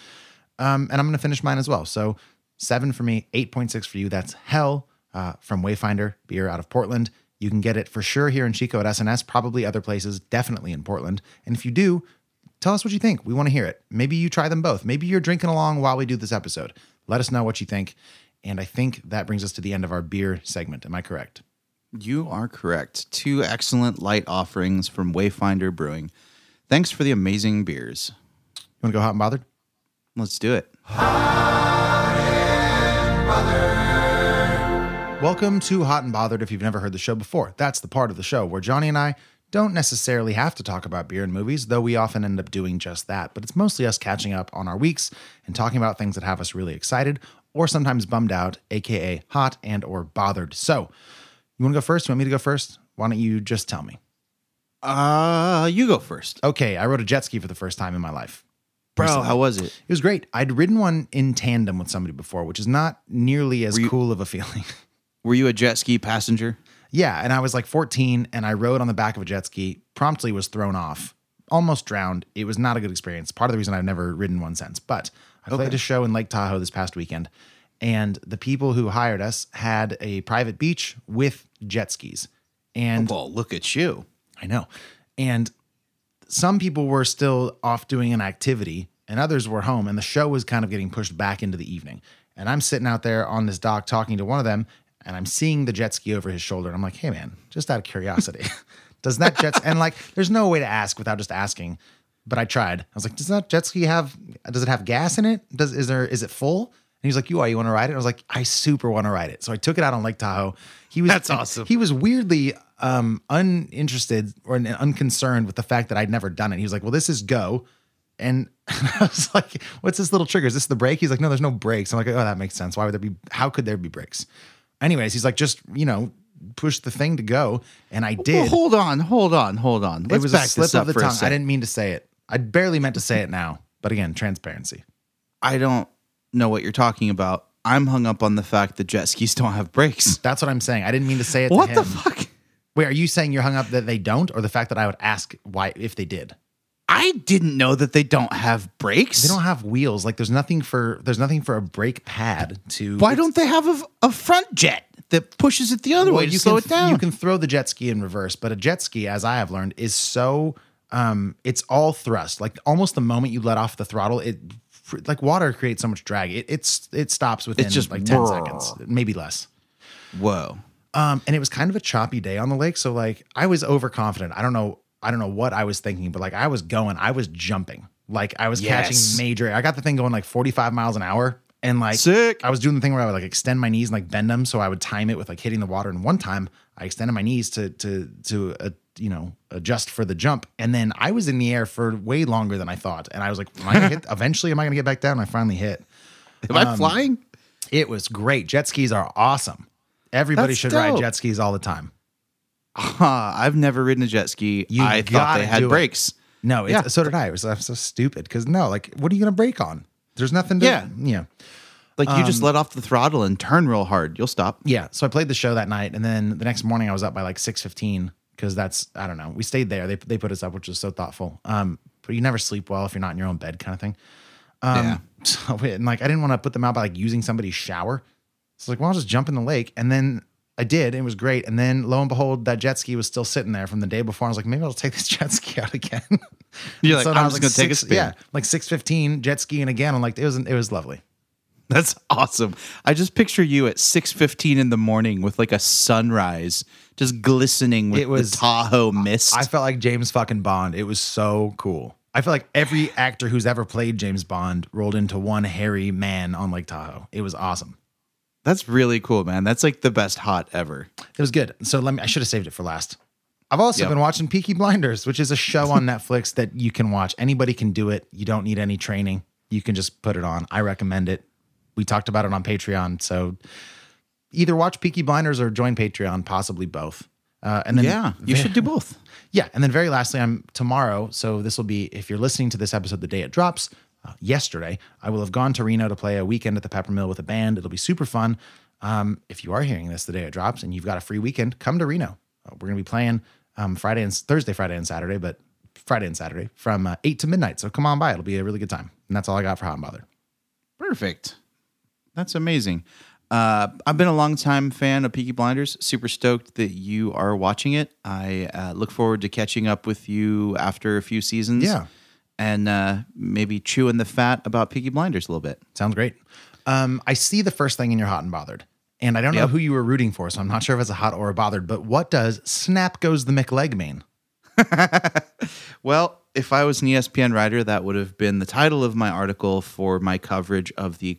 Um, and I'm going to finish mine as well. So seven for me, 8.6 for you. That's Hell uh, from Wayfinder beer out of Portland. You can get it for sure here in Chico at S&S, probably other places, definitely in Portland. And if you do, tell us what you think. We want to hear it. Maybe you try them both. Maybe you're drinking along while we do this episode. Let us know what you think. And I think that brings us to the end of our beer segment. Am I correct? You are correct. Two excellent light offerings from Wayfinder Brewing. Thanks for the amazing beers. You want to go hot and bothered? Let's do it. Welcome to Hot and Bothered if you've never heard the show before. That's the part of the show where Johnny and I don't necessarily have to talk about beer and movies, though we often end up doing just that. But it's mostly us catching up on our weeks and talking about things that have us really excited or sometimes bummed out, aka hot and or bothered. So, you want to go first? You want me to go first? Why don't you just tell me? Uh, you go first. Okay, I rode a jet ski for the first time in my life. Bro, how was it? It was great. I'd ridden one in tandem with somebody before, which is not nearly as you- cool of a feeling. Were you a jet ski passenger? Yeah, and I was like 14 and I rode on the back of a jet ski, promptly was thrown off, almost drowned. It was not a good experience. Part of the reason I've never ridden one since. But I played a show in Lake Tahoe this past weekend, and the people who hired us had a private beach with jet skis. And Well, look at you. I know. And some people were still off doing an activity and others were home and the show was kind of getting pushed back into the evening. And I'm sitting out there on this dock talking to one of them and I'm seeing the jet ski over his shoulder and I'm like, "Hey man, just out of curiosity, does that jet and like there's no way to ask without just asking, but I tried. I was like, "Does that jet ski have does it have gas in it? Does is there is it full?" And he's like, "You are. You want to ride it?" I was like, "I super want to ride it." So I took it out on Lake Tahoe. He was That's awesome. He was weirdly um, uninterested or unconcerned with the fact that I'd never done it. He was like, "Well, this is go," and I was like, "What's this little trigger? Is this the brake?" He's like, "No, there's no brakes." I'm like, "Oh, that makes sense. Why would there be? How could there be brakes?" Anyways, he's like, "Just you know." Push the thing to go, and I did. Well, hold on, hold on, hold on. Let's it was back a slip this up of the for a tongue. I didn't mean to say it. I barely meant to say it now, but again, transparency. I don't know what you're talking about. I'm hung up on the fact that jet skis don't have brakes. That's what I'm saying. I didn't mean to say it. What to the fuck? Wait, are you saying you're hung up that they don't, or the fact that I would ask why if they did? I didn't know that they don't have brakes. They don't have wheels. Like there's nothing for there's nothing for a brake pad to. Why don't they have a, a front jet that pushes it the other Well, way to you slow can it down? you can throw the jet ski in reverse, but a jet ski, as I have learned, is so um it's all thrust. Like almost the moment you let off the throttle, it like water creates so much drag. It it's it stops within just like ten brrr. seconds, maybe less. Whoa. Um, and it was kind of a choppy day on the lake. So like I was overconfident. I don't know, I don't know what I was thinking, but like I was going, I was jumping. Like I was Yes. catching major. I got the thing going like 45 miles an hour. And like Sick. I was doing the thing where I would like extend my knees and like bend them so I would time it with like hitting the water. And one time I extended my knees to to to uh, you know adjust for the jump, and then I was in the air for way longer than I thought. And I was like, am I gonna hit? Eventually, am I gonna get back down? And I finally hit. Am I flying? It was great. Jet skis are awesome. Everybody That's should ride jet skis all the time. I've never ridden a jet ski. You I thought they had do it. brakes. No, it's, Yeah. so did I. It was I'm so stupid because no, like, what are you gonna brake on? There's nothing. To, Yeah. yeah, Like you just Um, let off the throttle and turn real hard. You'll stop. yeah. So I played the show that night, and then the next morning I was up by like six fifteen because that's I don't know. We stayed there. They they put us up, which was so thoughtful. Um, but you never sleep well if you're not in your own bed, kind of thing. Um, Yeah. So and like I didn't want to put them out by like using somebody's shower. So like, well, I'll just jump in the lake, and then I did. It was great, and then lo and behold, that jet ski was still sitting there from the day before. I was like, maybe I'll take this jet ski out again. You're like, now I'm I was just gonna take a spin. Yeah, like six fifteen jet skiing again. I'm like, it was it was lovely. That's awesome. I just picture you at 6:15 in the morning with like a sunrise just glistening with It was- the Tahoe mist. I felt like James fucking Bond. It was so cool. I feel like every actor who's ever played James Bond rolled into one hairy man on Lake Tahoe. It was awesome. That's really cool, man. That's like the best hot ever. It was good. So let me. I should have saved it for last. I've also Yep. been watching Peaky Blinders, which is a show on Netflix that you can watch. Anybody can do it. You don't need any training. You can just put it on. I recommend it. We talked about it on Patreon. So either watch Peaky Blinders or join Patreon, possibly both. Uh, and then yeah, you should do both. Yeah, and then very lastly, I'm tomorrow. So this will be if you're listening to this episode the day it drops. Uh, yesterday, I will have gone to Reno to play a weekend at the Peppermill with a band. It'll be super fun. Um, if you are hearing this the day it drops and you've got a free weekend, come to Reno. Uh, we're gonna be playing um, Friday and Thursday, Friday and Saturday, but Friday and Saturday from uh, eight to midnight. So come on by. It'll be a really good time. And that's all I got for Hot and Bothered. Perfect. That's amazing. Uh, I've been a long time fan of Peaky Blinders. Super stoked that you are watching it. I uh, look forward to catching up with you after a few seasons. Yeah. And uh, maybe chewing the fat about Peaky Blinders a little bit. Sounds great. Um, I see the first thing in your hot and bothered, and I don't know Yep. who you were rooting for, so I'm not sure if it's a hot or a bothered. But what does "Snap Goes the McLeg" mean? Well, if I was an ESPN writer, that would have been the title of my article for my coverage of the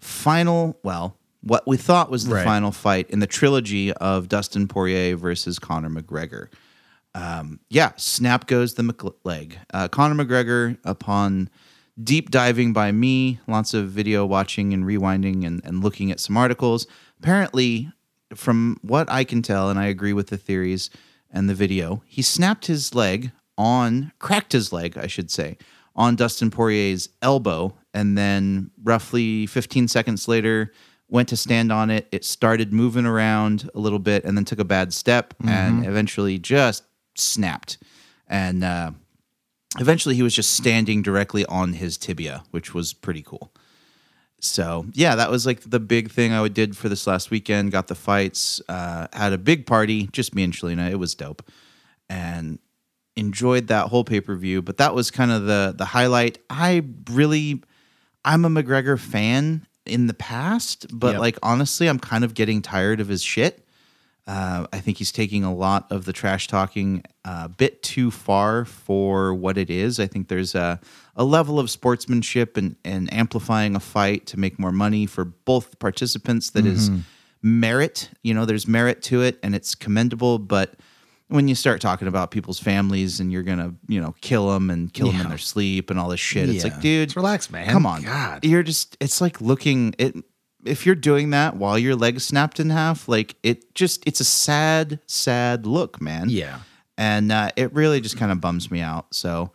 final, well, what we thought was the Right. final fight in the trilogy of Dustin Poirier versus Conor McGregor. Um, yeah, snap goes the McLeg. Uh, Conor McGregor, upon deep diving by me, lots of video watching and rewinding and, and looking at some articles, apparently, from what I can tell, and I agree with the theories and the video, he snapped his leg on, cracked his leg, I should say, on Dustin Poirier's elbow, and then roughly 15 seconds later, went to stand on it. It started moving around a little bit, and then took a bad step, and eventually just snapped. And uh, eventually, he was just standing directly on his tibia, which was pretty cool. So yeah, that was like the big thing I did for this last weekend. Got the fights, uh, had a big party, just me and Shalina. It was dope, and enjoyed that whole pay per view. But that was kind of the the highlight. I really, I'm a McGregor fan in the past, but Yep. like honestly, I'm kind of getting tired of his shit. Uh, I think he's taking a lot of the trash talking a bit too far for what it is. I think there's a, a level of sportsmanship and, and amplifying a fight to make more money for both participants that is merit. You know, there's merit to it and it's commendable. But when you start talking about people's families and you're going to, you know, kill them and kill them in their sleep and all this shit, it's like, dude, Just relax, man. Come on. God. You're just, it's like looking, it, if you're doing that while your leg's snapped in half, like it just, it's a sad, sad look, man. Yeah. And uh, it really just kind of bums me out. So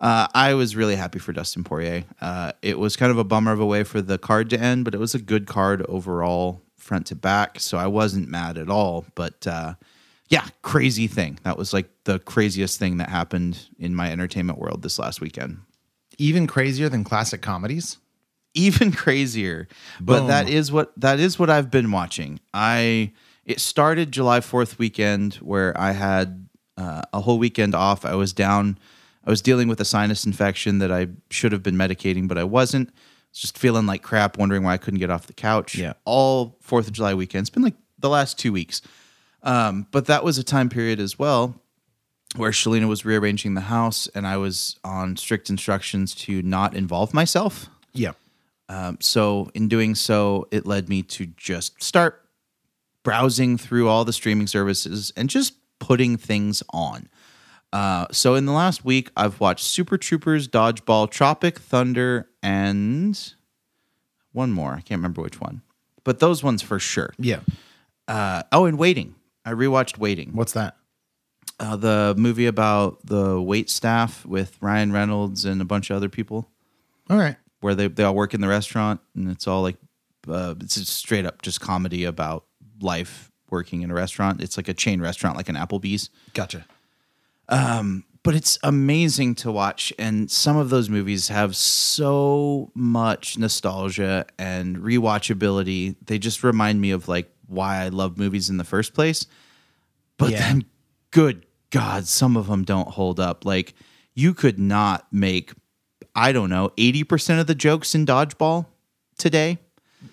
uh, I was really happy for Dustin Poirier. Uh, it was kind of a bummer of a way for the card to end, but it was a good card overall, front to back. So I wasn't mad at all. But uh, yeah, crazy thing. That was like the craziest thing that happened in my entertainment world this last weekend Even crazier than classic comedies. Even crazier. But Boom. that is what that is what I've been watching. I it started July Fourth weekend where I had uh, a whole weekend off. I was down. I was dealing with a sinus infection that I should have been medicating, but I wasn't. Was just feeling like crap, wondering why I couldn't get off the couch. Yeah. all Fourth of July weekend. It's been like the last two weeks. Um, but that was a time period as well where Shalina was rearranging the house, and I was on strict instructions to not involve myself. Yeah. Um, so in doing so, it led me to just start browsing through all the streaming services and just putting things on. Uh, so in the last week, I've watched Super Troopers, Dodgeball, Tropic Thunder, and one more. I can't remember which one, but those ones for sure. Yeah. Uh, oh, and Waiting. I rewatched Waiting What's that? uh, the movie about the wait staff with Ryan Reynolds and a bunch of other people, All right. Where they they all work in the restaurant, and it's all like uh, it's just straight up just comedy about life working in a restaurant. It's like a chain restaurant, like an Applebee's, Gotcha. but it's amazing to watch. And some of those movies have so much nostalgia and rewatchability. They just remind me of like why I love movies in the first place. But Yeah. then, good God, some of them don't hold up. Like, you could not make, I don't know, 80% of the jokes in Dodgeball today.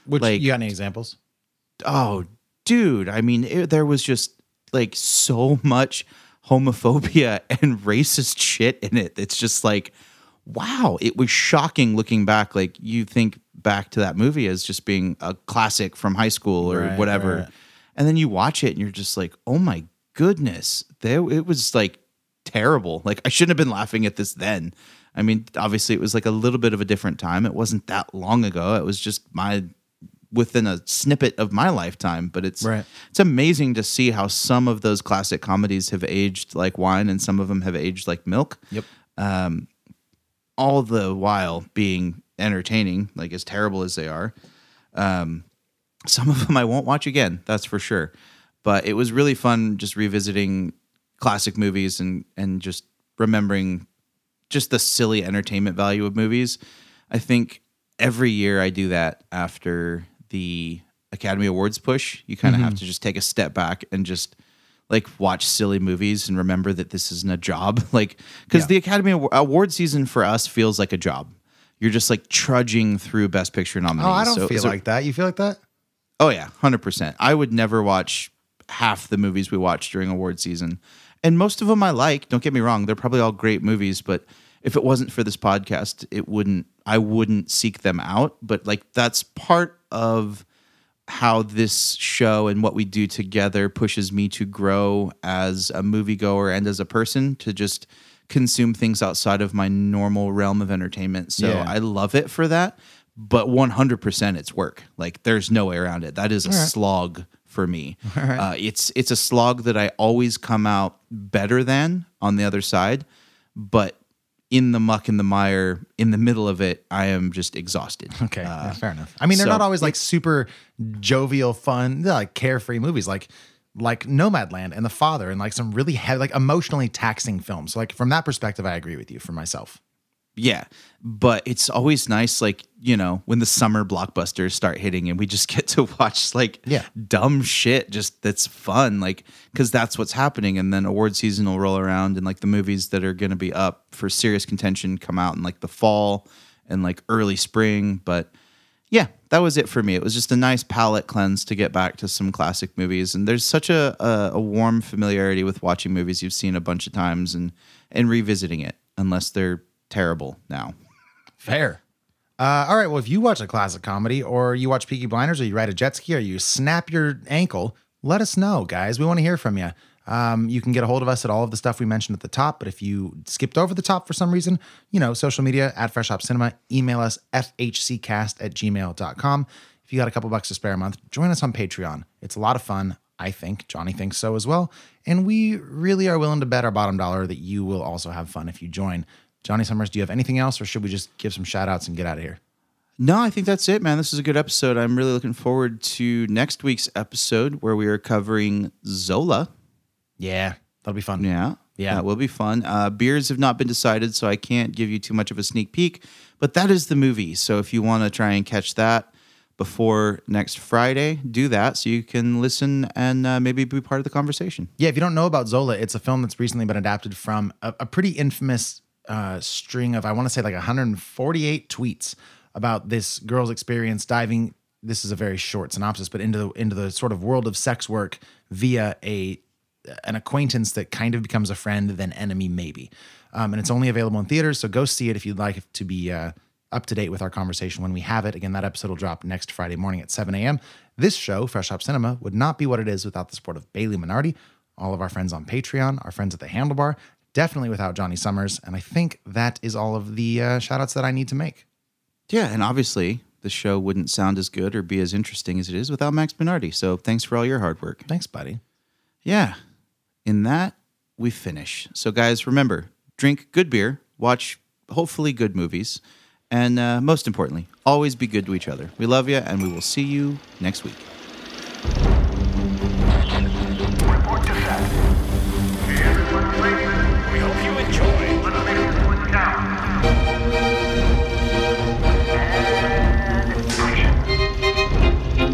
Which Like- you got any examples? oh dude i mean it, there was just like so much homophobia and racist shit in it it's just like wow it was shocking looking back like you think back to that movie as just being a classic from high school or Right, whatever right. and then you watch it and you're just like oh my goodness there it was like terrible like i shouldn't have been laughing at this then i mean obviously it was like a little bit of a different time. It wasn't that long ago. It was just my within a snippet of my lifetime but it's Right. it's amazing to see how some of those classic comedies have aged like wine and some of them have aged like milk. Yep. all the while being entertaining like as terrible as they are. Um some of them i won't watch again that's for sure. But it was really fun just revisiting classic movies and and just remembering just the silly entertainment value of movies. I think every year I do that after the Academy Awards push. You kind of have mm-hmm. to just take a step back and just like watch silly movies and remember that this isn't a job. Like, because Yeah. the Academy Award season for us feels like a job. You're just like trudging through Best Picture nominees. Oh, I don't So feel it- like that. You feel like that? Oh yeah, hundred percent. I would never watch half the movies we watch during award season, and most of them I like. Don't get me wrong; they're probably all great movies. But if it wasn't for this podcast, it wouldn't. I wouldn't seek them out. But like that's part of how this show and what we do together pushes me to grow as a moviegoer and as a person to just consume things outside of my normal realm of entertainment. So Yeah. I love it for that. But 100% it's work. Like there's no way around it. That is a slog for me. Uh, it's it's a slog that I always come out better than on the other side, but in the muck and the mire, in the middle of it, I am just exhausted. Okay, yeah, fair enough. I mean, they're so- not always like super jovial, fun, like carefree movies, like like Nomadland and The Father, and like some really heavy, like emotionally taxing films. So, like from that perspective, I agree with you. For myself, Yeah, but it's always nice, like you know, when the summer blockbusters start hitting, and we just get to watch like Yeah. dumb shit, just that's fun, like because that's what's happening. And then award season will roll around, and like the movies that are going to be up for serious contention come out in like the fall and like early spring. But yeah, that was it for me. It was just a nice palate cleanse to get back to some classic movies. And there's such a, a, a warm familiarity with watching movies you've seen a bunch of times and and revisiting it, unless they're terrible now. fair. Uh, all right. Well, if you watch a classic comedy, or you watch Peaky Blinders, or you ride a jet ski, or you snap your ankle, let us know, guys. We want to hear from you. Um, you can get a hold of us at all of the stuff we mentioned at the top. But if you skipped over the top for some reason, you know, social media at Fresh Hop Cinema, email us fhccast at gmail.com. If you got a couple bucks to spare a month, join us on Patreon. It's a lot of fun. I think Johnny thinks so as well. And we really are willing to bet our bottom dollar that you will also have fun if you join. Johnny Summers, do you have anything else or should we just give some shout outs and get out of here? No, I think that's it, man. This is a good episode. I'm really looking forward to next week's episode where we are covering Zola. Yeah, that'll be fun. Yeah. Yeah. That will be fun. Uh, beers have not been decided, so I can't give you too much of a sneak peek, but that is the movie. So if you want to try and catch that before next Friday, do that so you can listen and uh, maybe be part of the conversation. Yeah, if you don't know about Zola, it's a film that's recently been adapted from a, a pretty infamous uh, string of, I want to say, like 148 tweets about this girl's experience diving. This is a very short synopsis, but into the into the sort of world of sex work via a an acquaintance that kind of becomes a friend, then enemy, maybe. Um, and it's only available in theaters, so go see it if you'd like to be uh, up to date with our conversation when we have it. Again, that episode will drop next Friday morning at 7 a.m. This show, Fresh Hop Cinema, would not be what it is without the support of Bailey Minardi, all of our friends on Patreon, our friends at the Handlebar, definitely without Johnny Summers. And I think that is all of the uh, shout outs that I need to make. Yeah, and obviously the show wouldn't sound as good or be as interesting as it is without Max Minardi. So thanks for all your hard work. Thanks, buddy. Yeah. In that, we finish. So, guys, remember drink good beer, watch hopefully good movies, and uh, most importantly, always be good to each other. We love you, and we will see you next week.